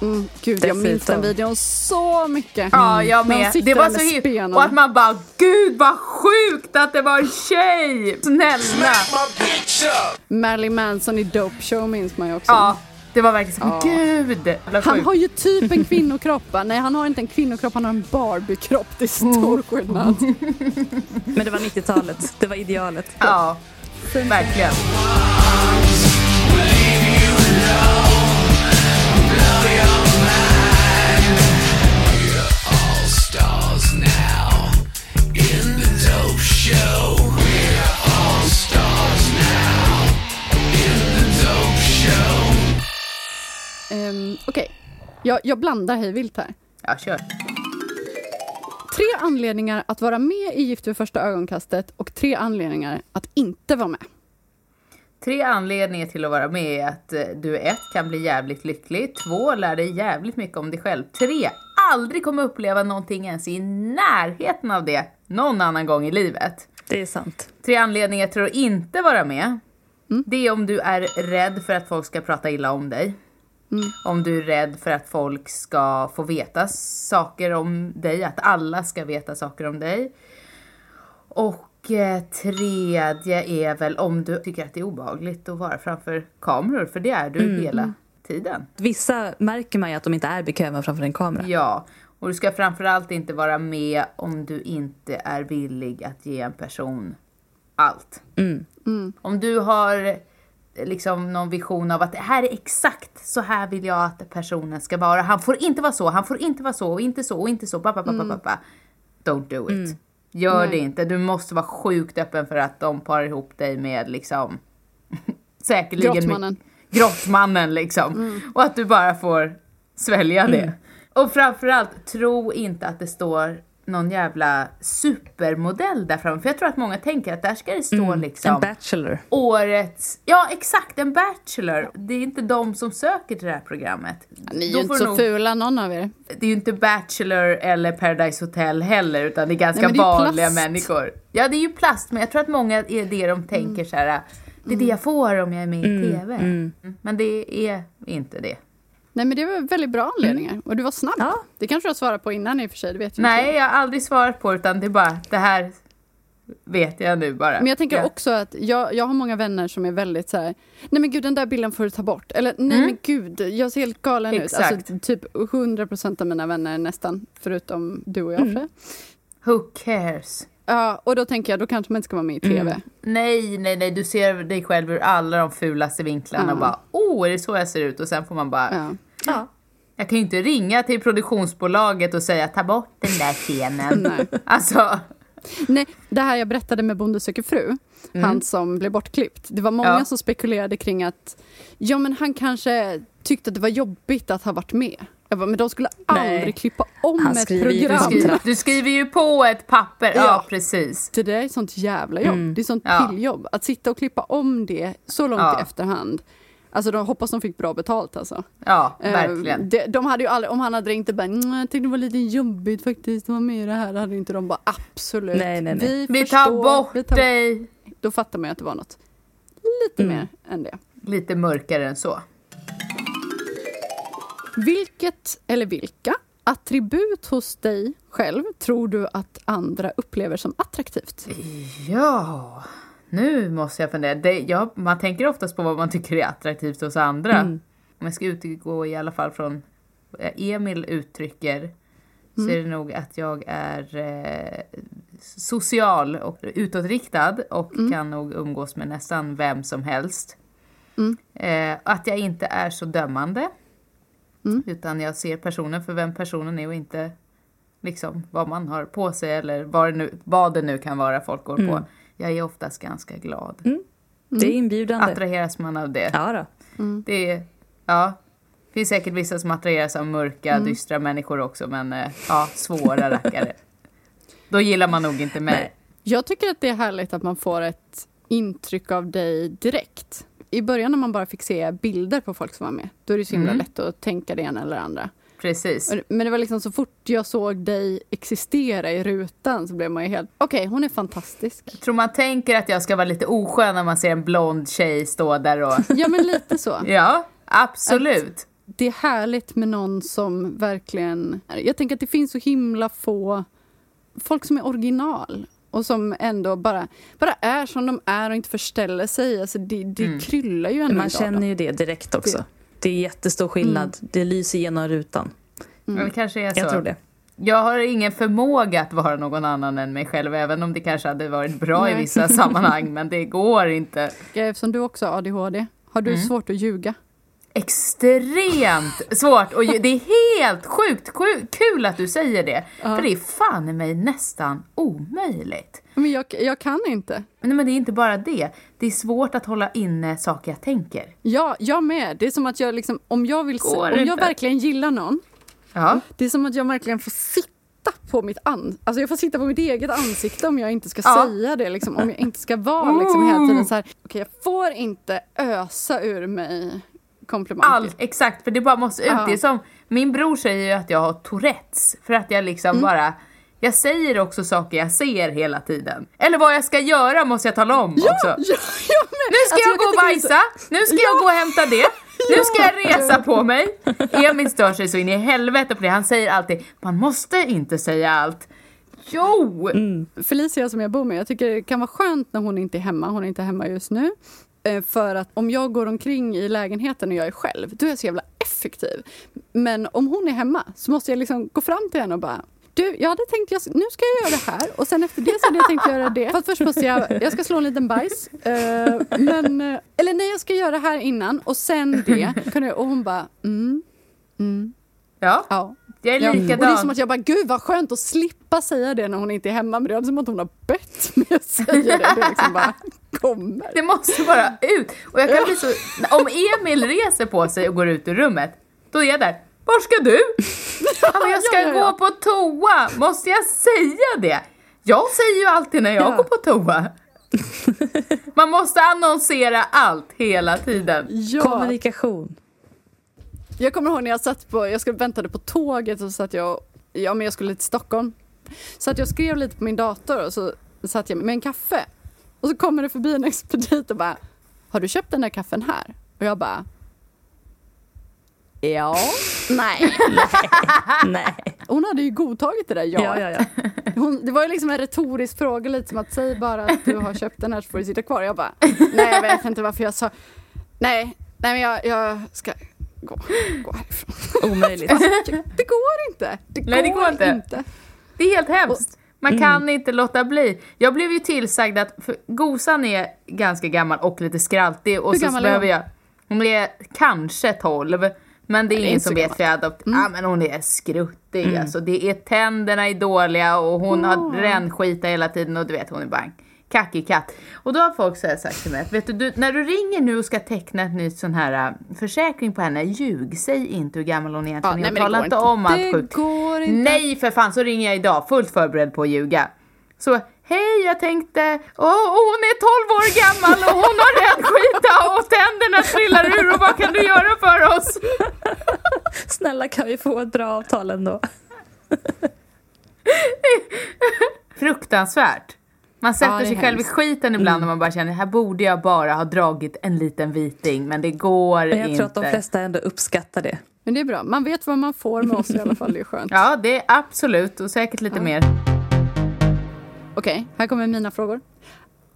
Mm, gud, jag minns den videon så mycket. Ja, jag När de med. Det var så himla... Och att man bara, gud vad sjukt att det var en tjej! Snälla! Marilyn Manson i Dope Show minns man ju också. Ja, det var verkligen så, Ja. gud! Han har ju typ en kvinnokropp. Nej, han har inte en kvinnokropp, han har en Barbie-kropp. Det är Mm. stor skillnad. Men det var 90-talet. Det var idealet. Ja, verkligen. Um, Okej, jag, jag blandar hej vilt här. Ja, kör. Tre anledningar att vara med i Gift vid första ögonkastet och tre anledningar att inte vara med. Tre anledningar till att vara med är att eh, du ett kan bli jävligt lycklig, två lär dig jävligt mycket om dig själv, tre aldrig kommer uppleva någonting ens i närheten av det någon annan gång i livet. Det är sant. Tre anledningar till att inte vara med. Det är om du är rädd för att folk ska prata illa om dig. Om du är rädd för att folk ska få veta saker om dig, att alla ska veta saker om dig. Och eh, tredje är väl om du tycker att det är obehagligt att vara framför kameror, för det är du hela tiden. Vissa märker man ju att de inte är bekväma framför en kamera. Ja, och du ska framförallt inte vara med om du inte är villig att ge en person allt. Mm. Om du har liksom någon vision av att det här är exakt så här vill jag att personen ska vara. Han får inte vara så, han får inte vara så och inte så och inte så. Ba, ba, ba, ba, ba, ba. Don't do it. Gör Nej. det inte. Du måste vara sjukt öppen för att de parar ihop dig med liksom säkerligen Grottmannen. grottmannen liksom. Och att du bara får svälja det. Och framförallt, tro inte att det står någon jävla supermodell där framme. För jag tror att många tänker att där ska det stå liksom En bachelor. årets... Ja, exakt, en bachelor. Det är inte de som söker till det här programmet. Ni är ju inte så nog- fula någon av er. Det är ju inte Bachelor eller Paradise Hotel heller, utan det är ganska Nej, det är vanliga plast. människor. Ja, det är ju plast, men jag tror att många är det de tänker så här. Det är det jag får om jag är med i TV. Mm. Men det är inte det. Nej men det var väldigt bra anledningar och du var snabb. Ja. Det kanske du har svarat på innan i och för sig, det vet ju Nej, inte jag har aldrig svarat på utan det är bara, det här vet jag nu bara. Men jag tänker Ja. också att jag, jag har många vänner som är väldigt så här. nej men gud den där bilden får du ta bort. Eller nej men gud, jag ser helt galen ut. Exakt. Alltså typ 100% av mina vänner nästan, förutom du och jag Fre. Who cares? Ja, och då tänker jag, då kanske man inte ska vara med i TV. Nej, nej, nej, du ser dig själv ur alla de fulaste vinklarna Ja. och bara, oh, är det så jag ser ut? Och sen får man bara, Ja. Ja. jag kan ju inte ringa till produktionsbolaget och säga, ta bort den där scenen. Nej. Alltså, Nej, det här jag berättade med Bonde söker fru, han som blev bortklippt. Det var många Ja. som spekulerade kring att ja, men han kanske tyckte att det var jobbigt att ha varit med. Jag bara, men de skulle Nej. aldrig klippa om Han ett skriver program. kontrakt. skriver, du skriver ju på ett papper. Ja, Ja. precis. Det där är sånt jävla jobb. Det är sånt Ja. pilljobb. Att sitta och klippa om det så långt Ja. i efterhand. Alltså de hoppas de fick bra betalt alltså. Ja, Eh, verkligen. de, de hade ju aldrig, om han hade ringt och bara "Mm, jag tyckte det var lite jobbigt faktiskt att vara med i det här. Hade inte de bara absolut. Nej, nej, nej. Vi förstår, tar bort vi tar- dig. Då fattar man ju att det var något lite Mm. mer än det. Lite mörkare än så. Vilket, eller vilka, attribut hos dig själv tror du att andra upplever som attraktivt? Ja, nu måste jag fundera. Det, ja, man tänker oftast på vad man tycker är attraktivt hos andra. Mm. Om jag ska utgå i alla fall från vad Emil uttrycker så är det nog att jag är eh, social och utåtriktad och kan nog umgås med nästan vem som helst. Mm. Eh, att jag inte är så dömande. Mm. Utan jag ser personen för vem personen är och inte liksom vad man har på sig eller vad det nu, vad det nu kan vara folk går på. Jag är oftast ganska glad. Det är inbjudande. Attraheras man av det? Ja då. Det är, ja. Det finns säkert vissa som attraheras av mörka, dystra människor också, men eh, ja, svåra rackare. Då gillar man nog inte mig. Nej. Jag tycker att det är härligt att man får ett intryck av dig direkt. I början när man bara fick se bilder på folk som var med, då är det så himla Mm. lätt att tänka det ena eller andra. Precis. Men det var liksom så fort jag såg dig existera i rutan så blev man ju helt... Okej, hon är fantastisk. Jag tror man tänker att jag ska vara lite oskön när man ser en blond tjej stå där och... Ja, men lite så. Ja, absolut. Det är härligt med någon som verkligen... Jag tänker att det finns så himla få folk som är original och som ändå bara, bara är som de är och inte förställer sig. Alltså det det Mm. kryllar ju ändå Man känner ju det direkt också. Det- Det är jättestor skillnad. Det lyser genom rutan. Men det kanske är så. Jag tror det. Jag har ingen förmåga att vara någon annan än mig själv, även om det kanske hade varit bra i Nej. vissa sammanhang, men det går inte. Eftersom du också har ADHD, har du Mm. svårt att ljuga? Extremt svårt och det är helt sjukt sjukt kul att du säger det. Ja. För det är fan i mig nästan omöjligt. Men jag, jag kan inte. Men, men det är inte bara det. Det är svårt att hålla inne saker jag tänker. Ja, jag med. Det är som att jag liksom, om jag vill, Går om jag verkligen gillar någon, Ja. det är som att jag verkligen får sitta på mitt an, alltså jag får sitta på mitt eget ansikte om jag inte ska Ja. säga det, liksom, om jag inte ska vara liksom hela tiden så här, okej jag får inte ösa ur mig komplimanger. Allt, exakt, för det bara måste ut. Ja. Det är som, min bror säger ju att jag har Tourettes, för att jag liksom Mm. bara jag säger också saker jag ser hela tiden. Eller vad jag ska göra måste jag tala om också. Ja, jag med! Nu ska Alltså, jag, gå och bajsa, nu ska jag gå och hämta det, nu ska jag resa på mig. Emil stör sig så in i helvete på det, han säger alltid man måste inte säga allt. Jo! så- Felicia som jag bor med, jag tycker det kan vara skönt när hon inte är hemma, hon är inte hemma just nu. Eh, För att om jag går omkring i lägenheten och jag är själv, då är jag så jävla effektiv. Men om hon är hemma så måste jag liksom gå fram till henne och bara du, jag hade tänkt, jag, nu ska jag göra det här och sen efter det så hade jag tänkt göra det. För att först måste jag, jag ska slå en liten bajs. eh, men, eh, eller nej, jag ska göra det här innan och sen det. Och hon bara, mm, mm, Ja, ja. jag är Ja, och det är likadan. som att jag bara, gud vad skönt att slippa säga det när hon inte är hemma. Men det är som att hon har bett mig att säga det. Det liksom bara kommer. Det måste bara ut. Och jag kan bli så, om Emil reser på sig och går ut ur rummet, då är jag där. Var ska du? Ja, jag ska Ja, ja, ja. gå på toa. Måste jag säga det? Jag säger ju alltid när jag Ja. går på toa. Man måste annonsera allt hela tiden. Ja, Kommunikation. jag kommer ihåg när jag satt på, jag skulle väntade på tåget och så satt jag, ja men jag skulle till Stockholm. Så att jag skrev lite på min dator och så satt jag med en kaffe. Och så kommer det förbi en expedit och bara, har du köpt den där kaffen här? Och jag bara, ja, nej. Nej. Hon hade ju godtagit det där ja. Ja, ja, ja. Hon, det var ju liksom en retorisk fråga, lite som att säg bara att du har köpt den här så får du sitta kvar. Jag bara, nej jag vet inte varför jag sa, nej, nej men jag, jag ska gå, gå härifrån. Omöjligt. Det går inte. Det Nej, det går, går inte. inte. Det är helt hemskt. Man kan inte låta bli. Jag blev ju tillsagd att för Gosan är ganska gammal och lite skraltig. Och Hur så gammal är hon? jag... Hon är kanske 12. Men det är det är ingen som vet för jag adopt... Ja, men hon är skruttig. Alltså, det är tänderna är dåliga och hon har rännskita hela tiden och du vet, hon är en kackig katt. Och då har folk så sagt till mig att vet du, du, när du ringer nu och ska teckna ett nytt sån här äh, försäkring på henne, ljug, säg inte hur gammal hon egentligen Ja, är. det Tala inte om allt Det sjukt. går inte. Nej för fan, så ringer jag idag fullt förberedd på att ljuga. Så, hej jag tänkte, åh hon är 12 år gammal och hon har rännskita och tänderna trillar ur och vad kan du göra för oss? Snälla kan vi få ett bra avtal ändå? Fruktansvärt. Man sätter Ja, sig själv i skiten ibland och man bara känner, här borde jag bara ha dragit en liten viting men det går Men jag inte. tror att de flesta ändå uppskattar det. Men det är bra, man vet vad man får med oss i alla fall, det är skönt. Ja, det är absolut och säkert lite Ja. mer. Okej, här kommer mina frågor.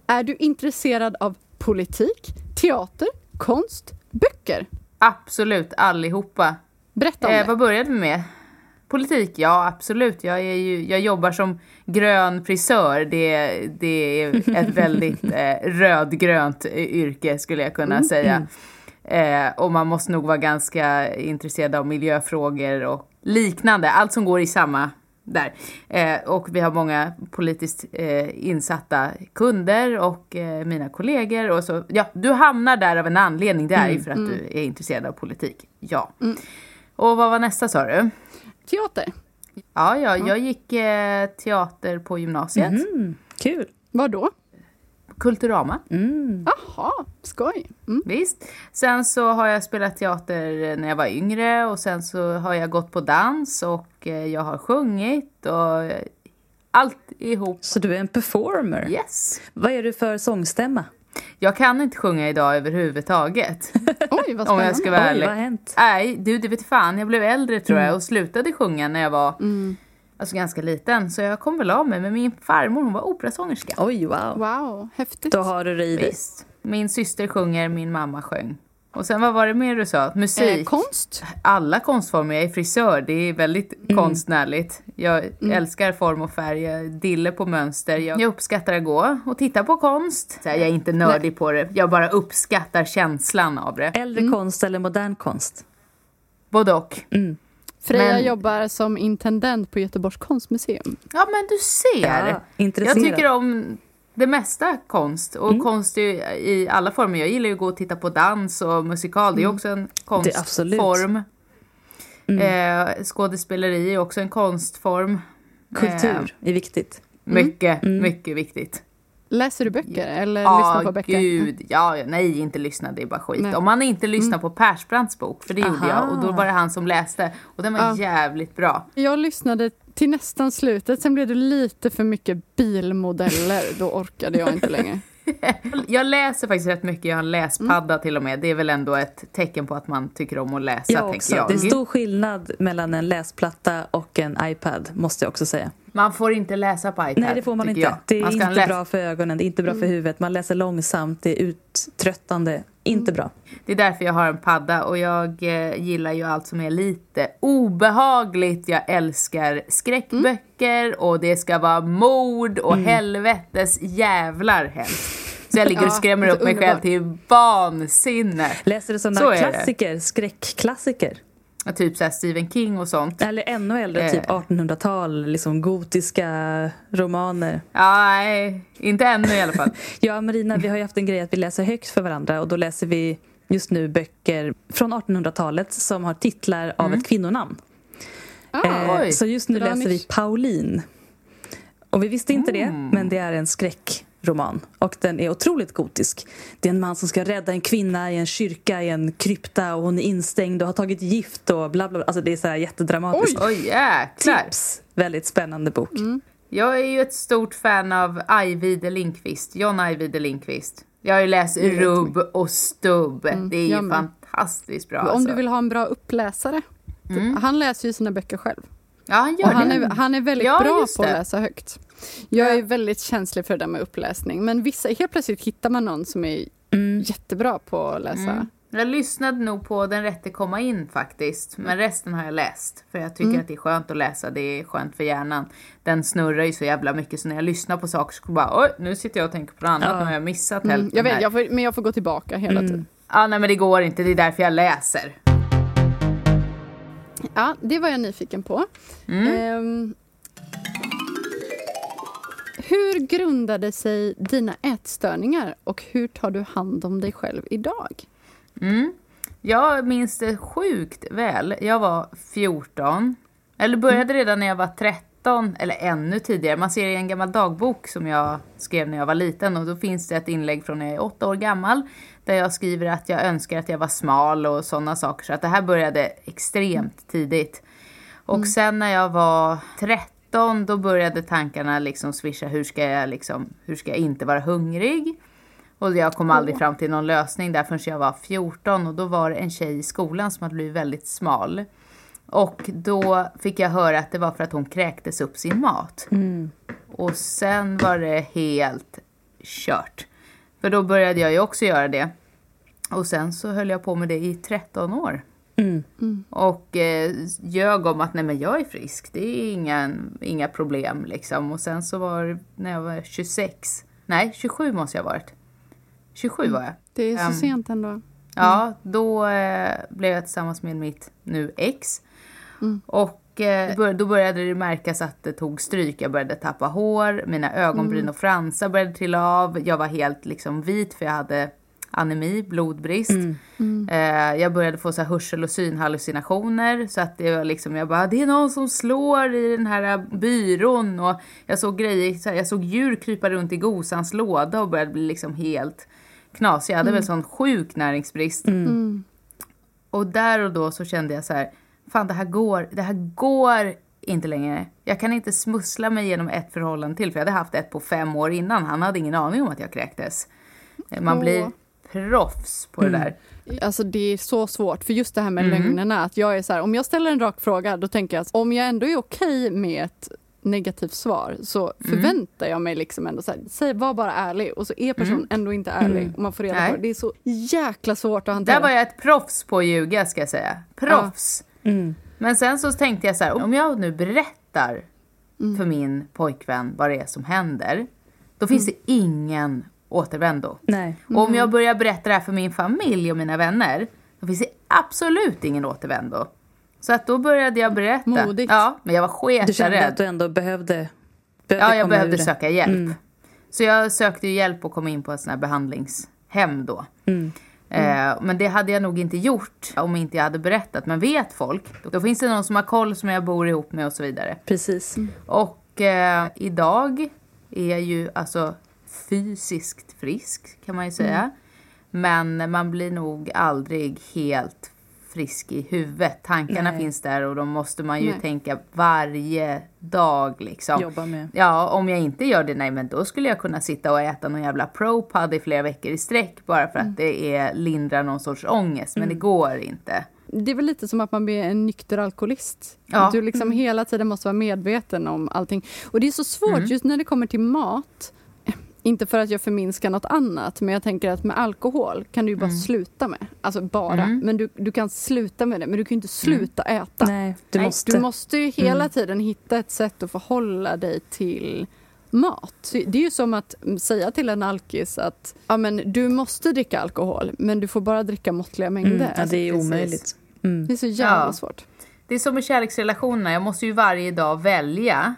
Är du intresserad av politik, teater, konst, böcker? Absolut allihopa. Berätta om Eh, det. vad började vi med? Politik, ja absolut. Jag, är ju, jag jobbar som grön frisör. Det, det är ett väldigt eh, rödgrönt eh, yrke skulle jag kunna säga. Eh, och man måste nog vara ganska intresserad av miljöfrågor och liknande. Allt som går i samma där. Eh, och vi har många politiskt eh, insatta kunder och eh, mina kollegor. Och så, ja, du hamnar där av en anledning. Det är ju för att du är intresserad av politik. Ja. Och vad var nästa sa du? Teater, Ja, ja jag gick eh, teater på gymnasiet. Mm, kul. vad då? Kulturama. Jaha, skoj. Mm. Visst. Sen så har jag spelat teater när jag var yngre och sen så har jag gått på dans och eh, jag har sjungit och eh, allt ihop. Så du är en performer. Yes. Vad är du för sångstämma? Jag kan inte sjunga idag överhuvudtaget. Oj, vad om spännande. jag ska vara Oj, ärlig. vad har hänt? Nej, du det vet fan. Jag blev äldre tror jag och slutade sjunga när jag var alltså, ganska liten. Så jag kom väl av mig. Men min farmor hon var operasångerska. Oj, wow. Wow, häftigt. Då har du det i dig. Visst. Min syster sjunger, min mamma sjöng. Och sen vad var det mer du sa? Musik. Eh, konst? alla konstformer. Jag är frisör, det är väldigt Mm. konstnärligt. Jag älskar form och färg, jag diller på mönster. Jag, jag uppskattar att gå och titta på konst. Så här, jag är inte nördig på det, jag bara uppskattar känslan av det. Äldre konst eller modern konst? Både och. Freja Men- jobbar som intendent på Göteborgs konstmuseum. Ja men du ser. Ja, jag tycker om det mesta konst. Och Mm. konst i alla former. Jag gillar ju att gå och titta på dans och musikal. Det är också en konstform. Eh, skådespeleri är också en konstform. Eh, Kultur är viktigt. Mycket, mycket viktigt. Läser du böcker eller Ja, lyssnar på böcker? gud. Ja, nej, inte lyssna, det är bara skit. Nej. Om man inte lyssnar på Persbrandts bok, för det gjorde Aha. jag, och då var det han som läste. Och den var Ja. jävligt bra. Jag lyssnade till nästan slutet, sen blev det lite för mycket bilmodeller. Då orkade jag inte längre. Jag läser faktiskt rätt mycket, jag har en läspadda till och med. Det är väl ändå ett tecken på att man tycker om att läsa, Jag tänker också. jag. Det är stor skillnad mellan en läsplatta och en iPad, måste jag också säga. Man får inte läsa på iPad, Nej, det får man inte. jag. Det är man inte läsa- bra för ögonen, det är inte bra för huvudet. Man läser långsamt, det är uttröttande. Inte bra. Det är därför jag har en padda och jag eh, gillar ju allt som är lite obehagligt. Jag älskar skräckböcker och det ska vara mord och helvetes jävlar helst. Så jag ligger och Ja, skrämmer är upp mig själv till vansinne. Läser du Så sådana det. klassiker, skräckklassiker? Typ så Stephen King och sånt. Eller ännu äldre, Eh. typ 1800-tal, liksom gotiska romaner. Ja, nej, inte ännu i alla fall. Jag och Marina, vi har ju haft en grej att vi läser högt för varandra och då läser vi just nu böcker från 1800-talet som har titlar av ett kvinnonamn. Ah, Eh, så just nu läser vi. Pauline. Och vi visste inte Mm. det, men det är en skräckroman. Och den är otroligt gotisk. Det är en man som ska rädda en kvinna i en kyrka i en krypta och hon är instängd och har tagit gift och bla bla. bla. Alltså det är så här jättedramatiskt. Oj, jäklar. Tips! Väldigt spännande bok. Jag är ju ett stort fan av Ajvide Lindqvist, John Ajvide Lindqvist. Jag har ju läst Rubb och Stubb. det är Mm, ju fantastiskt bra. Om alltså. du vill ha en bra uppläsare. Han läser ju sina böcker själv. Ja, han gör Och han, det. är, han är väldigt Ja, bra på att läsa högt. Jag Ja. är väldigt känslig för det där med uppläsning. Men vissa, helt plötsligt hittar man någon som är jättebra på att läsa. Mm. Jag lyssnade nog på Den rätte komma in faktiskt. Men resten har jag läst. För jag tycker Mm. att det är skönt att läsa. Det är skönt för hjärnan. Den snurrar ju så jävla mycket. Så när jag lyssnar på saker så bara oj, nu sitter jag och tänker på något annat. Ja. Nu har jag missat Mm, hälften jag vet, här. jag får, men jag får gå tillbaka hela tiden. Ja, nej men det går inte. Det är därför jag läser. Ja, det var jag nyfiken på. Mm. Ehm, hur grundade sig dina ätstörningar och hur tar du hand om dig själv idag? Mm. Jag minns det sjukt väl. Jag var 14. Eller började redan när jag var 13, eller ännu tidigare. Man ser i en gammal dagbok som jag skrev när jag var liten och då finns det ett inlägg från när jag är åtta år gammal där jag skriver att jag önskar att jag var smal och sådana saker. Så att det här började extremt tidigt. Och sen när jag var 13 då började tankarna liksom swisha. Hur ska jag, liksom, hur ska jag inte vara hungrig? Och jag kom aldrig fram till någon lösning där förrän jag var 14 och då var det en tjej i skolan som hade blivit väldigt smal. Och då fick jag höra att det var för att hon kräktes upp sin mat. Och sen var det helt kört. För då började jag ju också göra det. Och sen så höll jag på med det i 13 år. Mm. Och eh, ljög om att nej men jag är frisk, det är inga, inga problem liksom. Och sen så var det när jag var 26, nej 27 måste jag ha varit. 27 var jag. Det är så Ehm, sent ändå. Ja, då eh, blev jag tillsammans med mitt nu ex. Och eh, då började det märkas att det tog stryk. Jag började tappa hår, mina ögonbryn och fransar började trilla av. Jag var helt liksom vit för jag hade anemi, blodbrist. Eh, jag började få så här hörsel och synhallucinationer. Så att det var liksom, jag bara, det är någon som slår i den här byrån. Och jag såg grejer, så här, jag såg djur krypa runt i gosans låda och började bli liksom helt knasig. Jag hade väl sån sjuk näringsbrist. Och där och då så kände jag så här, fan det här går, det här går inte längre. Jag kan inte smussla mig genom ett förhållande till, för jag hade haft ett på fem år innan. Han hade ingen aning om att jag kräktes. Man Åh. blir proffs på det där. Alltså det är så svårt, för just det här med Mm. lögnerna, att jag är så här, om jag ställer en rak fråga, då tänker jag att om jag ändå är okej med ett negativt svar så Mm. förväntar jag mig liksom ändå så här, säg, var bara ärlig och så är personen ändå inte ärlig och man får reda Mm. På det. Det är så jäkla svårt att hantera. Där var jag ett proffs på att ljuga ska jag säga. Proffs! Mm. Men sen så tänkte jag så här, om jag nu berättar för min pojkvän vad det är som händer, då finns det ingen återvändo. Nej. Och om jag börjar berätta det här för min familj och mina vänner, då finns det absolut ingen återvändo. Så att då började jag berätta. Modigt. Ja, men jag var Du kände att du ändå behövde, behövde Ja, jag behövde söka hjälp. Mm. Så jag sökte ju hjälp och kom in på ett sånt här behandlingshem då. Mm. Eh, men det hade jag nog inte gjort om inte jag hade berättat. Men vet folk, då finns det någon som har koll som jag bor ihop med och så vidare. Precis. Och eh, idag är jag ju alltså fysiskt frisk kan man ju säga. Men man blir nog aldrig helt frisk i huvudet. Tankarna Nej. finns där och då måste man ju Nej. tänka varje dag liksom. Jobba med. Ja, om jag inte gör det, nej men då skulle jag kunna sitta och äta någon jävla ProPud i flera veckor i sträck bara för att det är lindrar någon sorts ångest. Men det går inte. Det är väl lite som att man blir en nykter alkoholist. Ja. Att du liksom hela tiden måste vara medveten om allting. Och det är så svårt Mm. just när det kommer till mat. Inte för att jag förminskar något annat, men jag tänker att med alkohol kan du ju bara Mm. sluta med. Alltså bara. Mm. Men du, du kan sluta med det, men du kan ju inte sluta äta. Nej, du Nej, måste. Du måste ju hela Mm. tiden hitta ett sätt att förhålla dig till mat. Det är ju som att mm, säga till en alkis att ja, men du måste dricka alkohol, men du får bara dricka måttliga mängder. Mm. Ja, det är omöjligt. Mm. Det är så jävla Ja. svårt. Det är som med kärleksrelationerna. Jag måste ju varje dag välja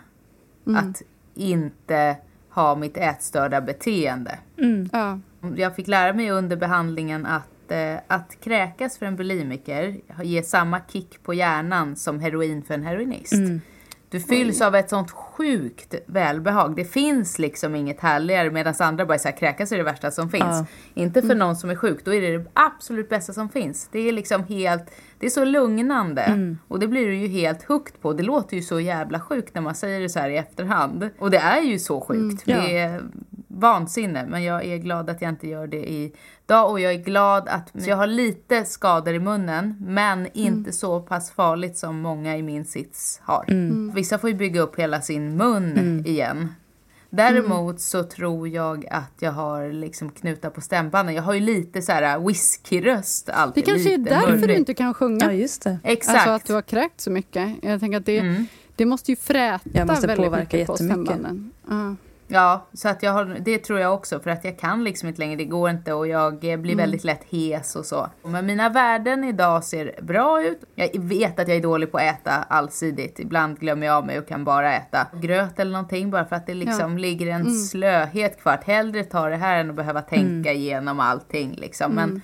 att inte ha mitt ätstörda beteende. Mm. Ja. Jag fick lära mig under behandlingen att, eh, att kräkas för en bulimiker ger samma kick på hjärnan som heroin för en heroinist. Mm. Du fylls av ett sånt sjukt välbehag. Det finns liksom inget härligare medan andra bara här, kräkas är det värsta som finns. Ja. Inte för någon som är sjuk, då är det det absolut bästa som finns. Det är liksom helt, det är så lugnande. Och det blir du ju helt hooked på. Det låter ju så jävla sjukt när man säger det så här i efterhand. Och det är ju så sjukt. Ja. Det är vansinne. Men jag är glad att jag inte gör det idag. Och jag är glad att jag har lite skador i munnen. Men inte så pass farligt som många i min sits har. Vissa får ju bygga upp hela sin mun igen. Däremot så tror jag att jag har liksom knutar på stämbanden. Jag har ju lite så här whiskyröst Det alltid. kanske är därför du murrig. inte kan sjunga. Ja, just det. Exakt. Alltså att du har kräkt så mycket. Jag tänker att det, Mm. det måste ju fräta Jag måste väldigt påverka mycket på stämbanden. Ja, så att jag har, det tror jag också för att jag kan liksom inte längre, det går inte och jag blir väldigt lätt hes och så. Men mina värden idag ser bra ut. Jag vet att jag är dålig på att äta allsidigt. Ibland glömmer jag av mig och kan bara äta gröt eller någonting bara för att det liksom ligger en slöhet kvar. Att hellre ta det här än att behöva tänka igenom allting liksom. Men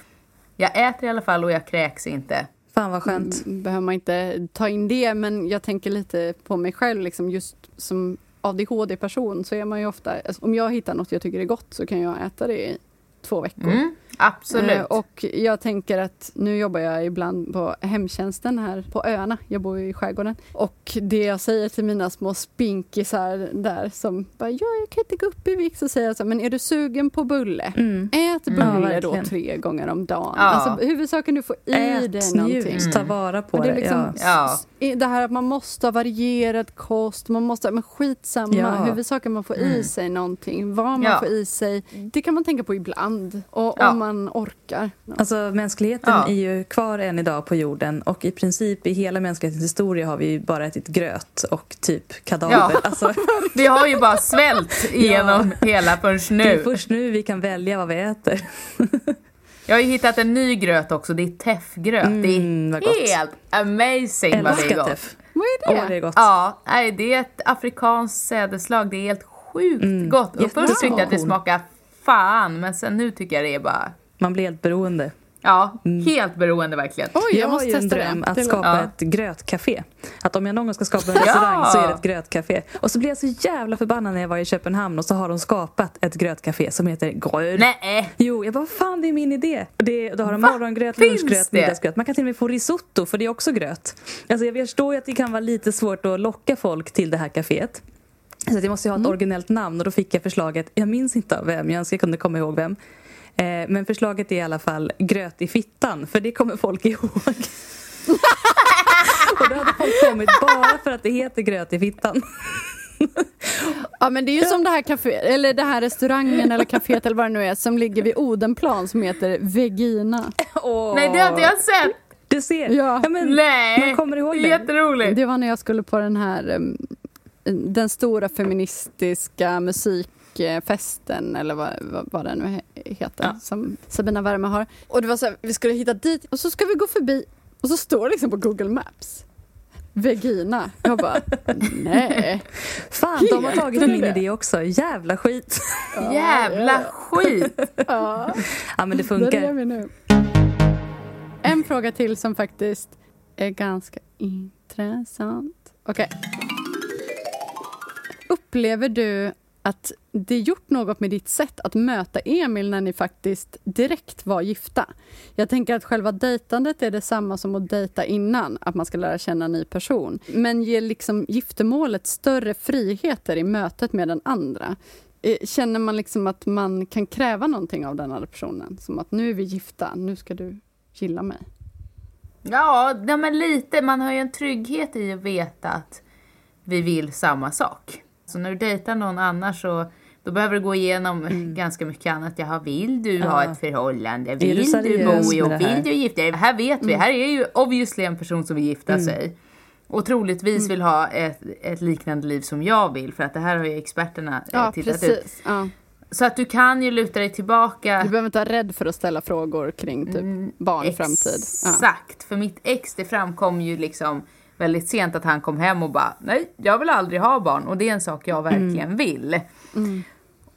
jag äter i alla fall och jag kräks inte. Fan vad skönt. Mm, behöver man inte ta in det, men jag tänker lite på mig själv. Liksom just som ADHD-person så är man ju ofta... Alltså, om jag hittar något jag tycker är gott så kan jag äta det två veckor. Mm, absolut. Eh, och jag tänker att nu jobbar jag ibland på hemtjänsten här på öarna. Jag bor ju i skärgården. Och det jag säger till mina små spinkisar där som bara ja, jag kan inte gå upp i vikt. Så säger jag så men är du sugen på bulle? Mm. Ät Mm. bulle Ja, då tre gånger om dagen. Ja. Alltså, huvudsaken du får i Ät, dig någonting. njut, ta vara på Och det är liksom ja. Det här att man måste ha varierad kost, man måste, men skitsamma, Ja. huvudsaken man får i sig någonting, vad man Ja. får i sig, det kan man tänka på ibland, och Ja. om man orkar. Alltså mänskligheten Ja. är ju kvar än idag på jorden och i princip i hela mänsklighetens historia har vi ju bara ätit gröt och typ kadaver. Ja. Alltså, Vi har ju bara svält igenom hela förrän det är nu. först nu vi kan välja vad vi äter. Jag har ju hittat en ny gröt också, det är teffgröt. Mm, det vad är gott. helt amazing vad det är gott. teff. Vad är det? Åh, det är gott. Ja, nej, det är ett afrikanskt sädeslag, det är helt sjukt Mm, gott. Och först tyckte jag att det smakade fan, men sen nu tycker jag det är bara Man blir helt beroende. Ja, helt beroende verkligen. Oj, jag, Jag, har måste ju en testa dröm det. att Det skapa Ja. ett grötcafé. Att om jag någon gång ska skapa en restaurang så är det ett grötcafé. Och så blev jag så jävla förbannad när jag var i Köpenhamn och så har de skapat ett grötcafé som heter Gröd. Nej, Jo, jag bara fan det är min idé. Det, då har de Va? morgongröt, Finns lunchgröt, det? middagsgröt. Man kan till och med få risotto för det är också gröt. Alltså jag förstår ju att det kan vara lite svårt att locka folk till det här kaféet. Så jag måste ju ha ett originellt namn och då fick jag förslaget, jag minns inte av vem, jag önskar jag kunde komma ihåg vem. Eh, men förslaget är i alla fall gröt i fittan, för det kommer folk ihåg. och då hade folk kommit bara för att det heter gröt i fittan. Ja men det är ju som det här café, eller det här restaurangen eller kaféet eller vad det nu är som ligger vid Odenplan som heter Vegina. nej det har inte jag sett. Du ser! Ja. men, Nej, man kommer ihåg det jätteroligt. Det var när jag skulle på den här em, den stora feministiska musikfesten eller vad, vad, vad den nu he- heter Ja. som Sabina Wärme har. Och det var så här, vi skulle hitta dit och så ska vi gå förbi och så står det liksom på Google Maps Vegina. Jag bara, nej. Fan, de har tagit det min det? idé också. Jävla skit. Jävla skit. Ja. Ja, men det funkar. vi nu. En fråga till som faktiskt är ganska intressant. Okej. Upplever du att det gjort något med ditt sätt att möta Emil när ni faktiskt direkt var gifta? Jag tänker att själva dejtandet är detsamma som att dejta innan, att man ska lära känna en ny person. Men ger liksom giftermålet större friheter i mötet med den andra? Eh, känner man liksom att man kan kräva någonting av den andra personen? Som att nu är vi gifta, nu ska du gilla mig. Ja, men lite. Man har ju en trygghet i att veta att vi vill samma sak. Så när du dejtar någon annars så då behöver du gå igenom ganska mycket annat. Jaha, vill du ha Ja. ett förhållande? Vill du bo i med och det här? vill du gifta dig? Här vet vi, här är ju obviously en person som vill gifta sig. Och troligtvis vill ha ett, ett liknande liv som jag vill. För att det här har ju experterna eh, Ja, tittat ut. precis. Ja. Så att du kan ju luta dig tillbaka. Du behöver inte vara rädd för att ställa frågor kring typ barn, framtid. Ja. Exakt, för mitt ex det framkom ju liksom väldigt sent att han kom hem och bara nej, jag vill aldrig ha barn och det är en sak jag verkligen vill.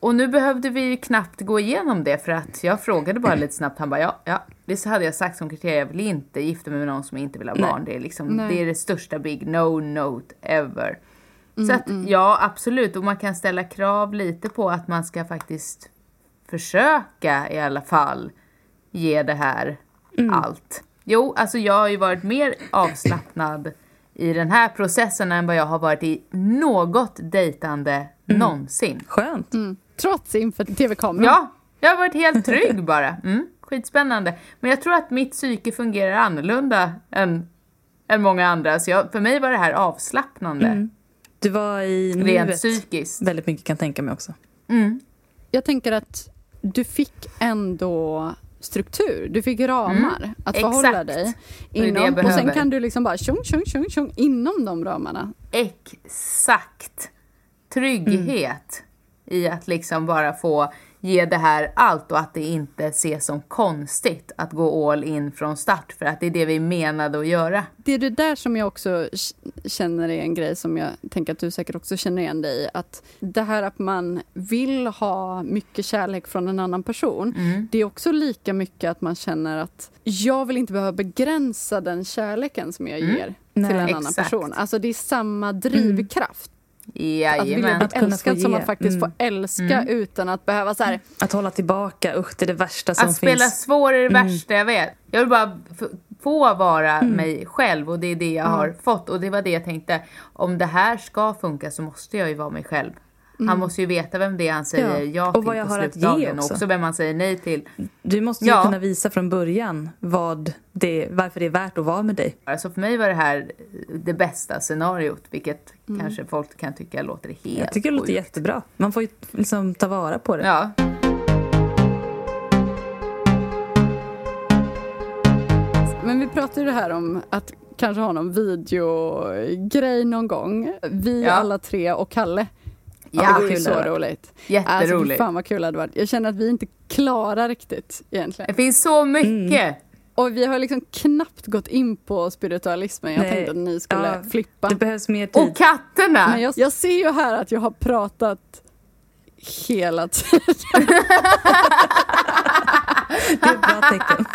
Och nu behövde vi ju knappt gå igenom det för att jag frågade bara lite snabbt, han bara ja, ja, det så hade jag sagt som kriterie, jag vill inte gifta mig med någon som inte vill ha Nej. barn. Det är liksom, Nej. det är det största big no note ever. Så att ja, absolut, och man kan ställa krav lite på att man ska faktiskt försöka i alla fall ge det här allt. Jo, alltså jag har ju varit mer avslappnad i den här processen än vad jag har varit i något dejtande någonsin. Skönt. Mm. Trots inför tv-kameran. Ja, jag har varit helt trygg bara. Mm, skitspännande. Men jag tror att mitt psyke fungerar annorlunda än, än många andra. Så jag, för mig var det här avslappnande. Du var i Rent nuet psykiskt. väldigt mycket kan jag tänka mig också. Mm. Jag tänker att du fick ändå struktur, du fick ramar att exakt. förhålla dig det jag inom. Och sen kan du liksom bara tjong, tjong, tjong, tjong inom de ramarna. Exakt. Trygghet i att liksom bara få ge det här allt och att det inte ses som konstigt att gå all in från start för att det är det vi menade att göra. Det är det där som jag också känner är en grej som jag tänker att du säkert också känner igen dig i. Att det här att man vill ha mycket kärlek från en annan person. Mm. Det är också lika mycket att man känner att jag vill inte behöva begränsa den kärleken som jag Mm. ger Nej. till en annan Exakt. person. Alltså det är samma drivkraft. Att vilja Jajamän. bli älskad som man faktiskt Mm. får älska utan att behöva så här, Att hålla tillbaka, usch det är det värsta som Att spela finns. svår är det Mm. värsta jag vet. Jag vill bara få vara mig själv och det är det jag har fått. Och det var det jag tänkte, om det här ska funka så måste jag ju vara mig själv. Han måste ju veta vem det är han säger Mm. Ja, ja, och till vad jag på har att ge och också. också vem han säger nej till. Du måste ju Ja. kunna visa från början vad det, varför det är värt att vara med dig. Alltså för mig var det här det bästa scenariot, vilket kanske folk kan tycka låter helt Mm. Jag tycker det låter sjukt. jättebra. Man får ju liksom ta vara på det. Ja, Men vi pratade ju det här om att kanske ha någon videogrej någon gång. Vi Ja. alla tre och Kalle. Ja, det vore så det roligt. Alltså, jätteroligt. fan vad kul det hade varit. Jag känner att vi inte klarar riktigt egentligen. det finns så mycket. Mm. Och vi har liksom knappt gått in på spiritualismen. Jag Nej. tänkte att ni skulle Ja, flippa. Det behövs mer tid. Och katterna! Men jag, jag ser ju här att jag har pratat hela tiden. Det är ett bra tecken.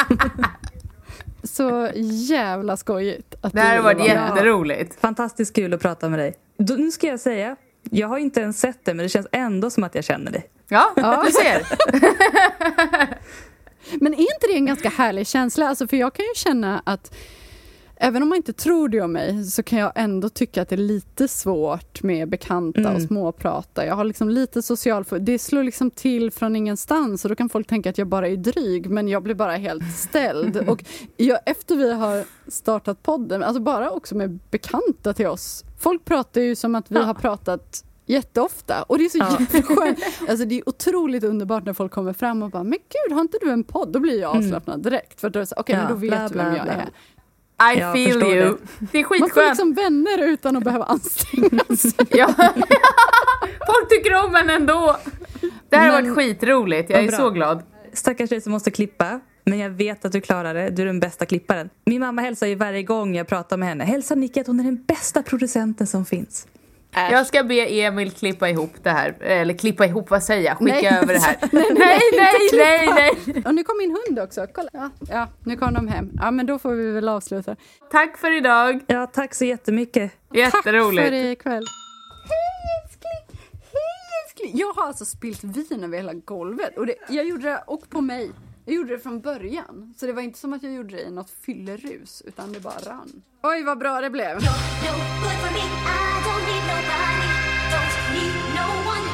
Så jävla skojigt. Att Det här har varit jätteroligt. Fantastiskt kul att prata med dig. Då, nu ska jag säga, jag har inte ens sett det men det känns ändå som att jag känner dig. Ja, Ja. du ser. Men är inte det en ganska härlig känsla? Alltså, för jag kan ju känna att Även om man inte tror det om mig så kan jag ändå tycka att det är lite svårt med bekanta Mm. och småprata. Jag har liksom lite social... Det slår liksom till från ingenstans och då kan folk tänka att jag bara är dryg men jag blir bara helt ställd. och jag, efter vi har startat podden, alltså bara också med bekanta till oss. Folk pratar ju som att vi har pratat jätteofta och det är så Ja. jätteskönt. Alltså det är otroligt underbart när folk kommer fram och bara “men gud, har inte du en podd?” Då blir jag avslappnad direkt. För då är det så, okej, men Ja, då vet bla, du vem jag bla. är. I Jag feel you. det. Det är Man får skitskönt. liksom vänner utan att behöva anstränga sig. Ja. Folk tycker om en ändå. Det här har Men- varit skitroligt. Jag är bra. så glad. Stackars dig som måste klippa. Men jag vet att du klarar det. Du är den bästa klipparen. Min mamma hälsar ju varje gång jag pratar med henne. Hälsa Nicky att hon är den bästa producenten som finns. Jag ska be Emil klippa ihop det här. Eller klippa ihop, vad säger jag? Skicka Nej. över det här. Nej, nej, nej, nej, nej. Och nu kom min hund också. Kolla. Ja, ja, nu kom de hem. Ja, men då får vi väl avsluta. Tack för idag. Ja, tack så jättemycket. Tack för Jätteroligt. ikväll. Hej älskling! Hej älskling! Jag har alltså spilt vin över hela golvet. Och det, jag gjorde det, och på mig. Jag gjorde det från början. Så det var inte som att jag gjorde det i något fyllerus, utan det bara rann. Oj, vad bra det blev. no good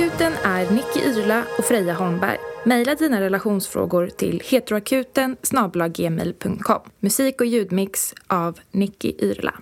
Heteroakuten är Nicky Irla och Freja Holmberg. Maila dina relationsfrågor till heteroakuten Musik och ljudmix av Nicky Irla.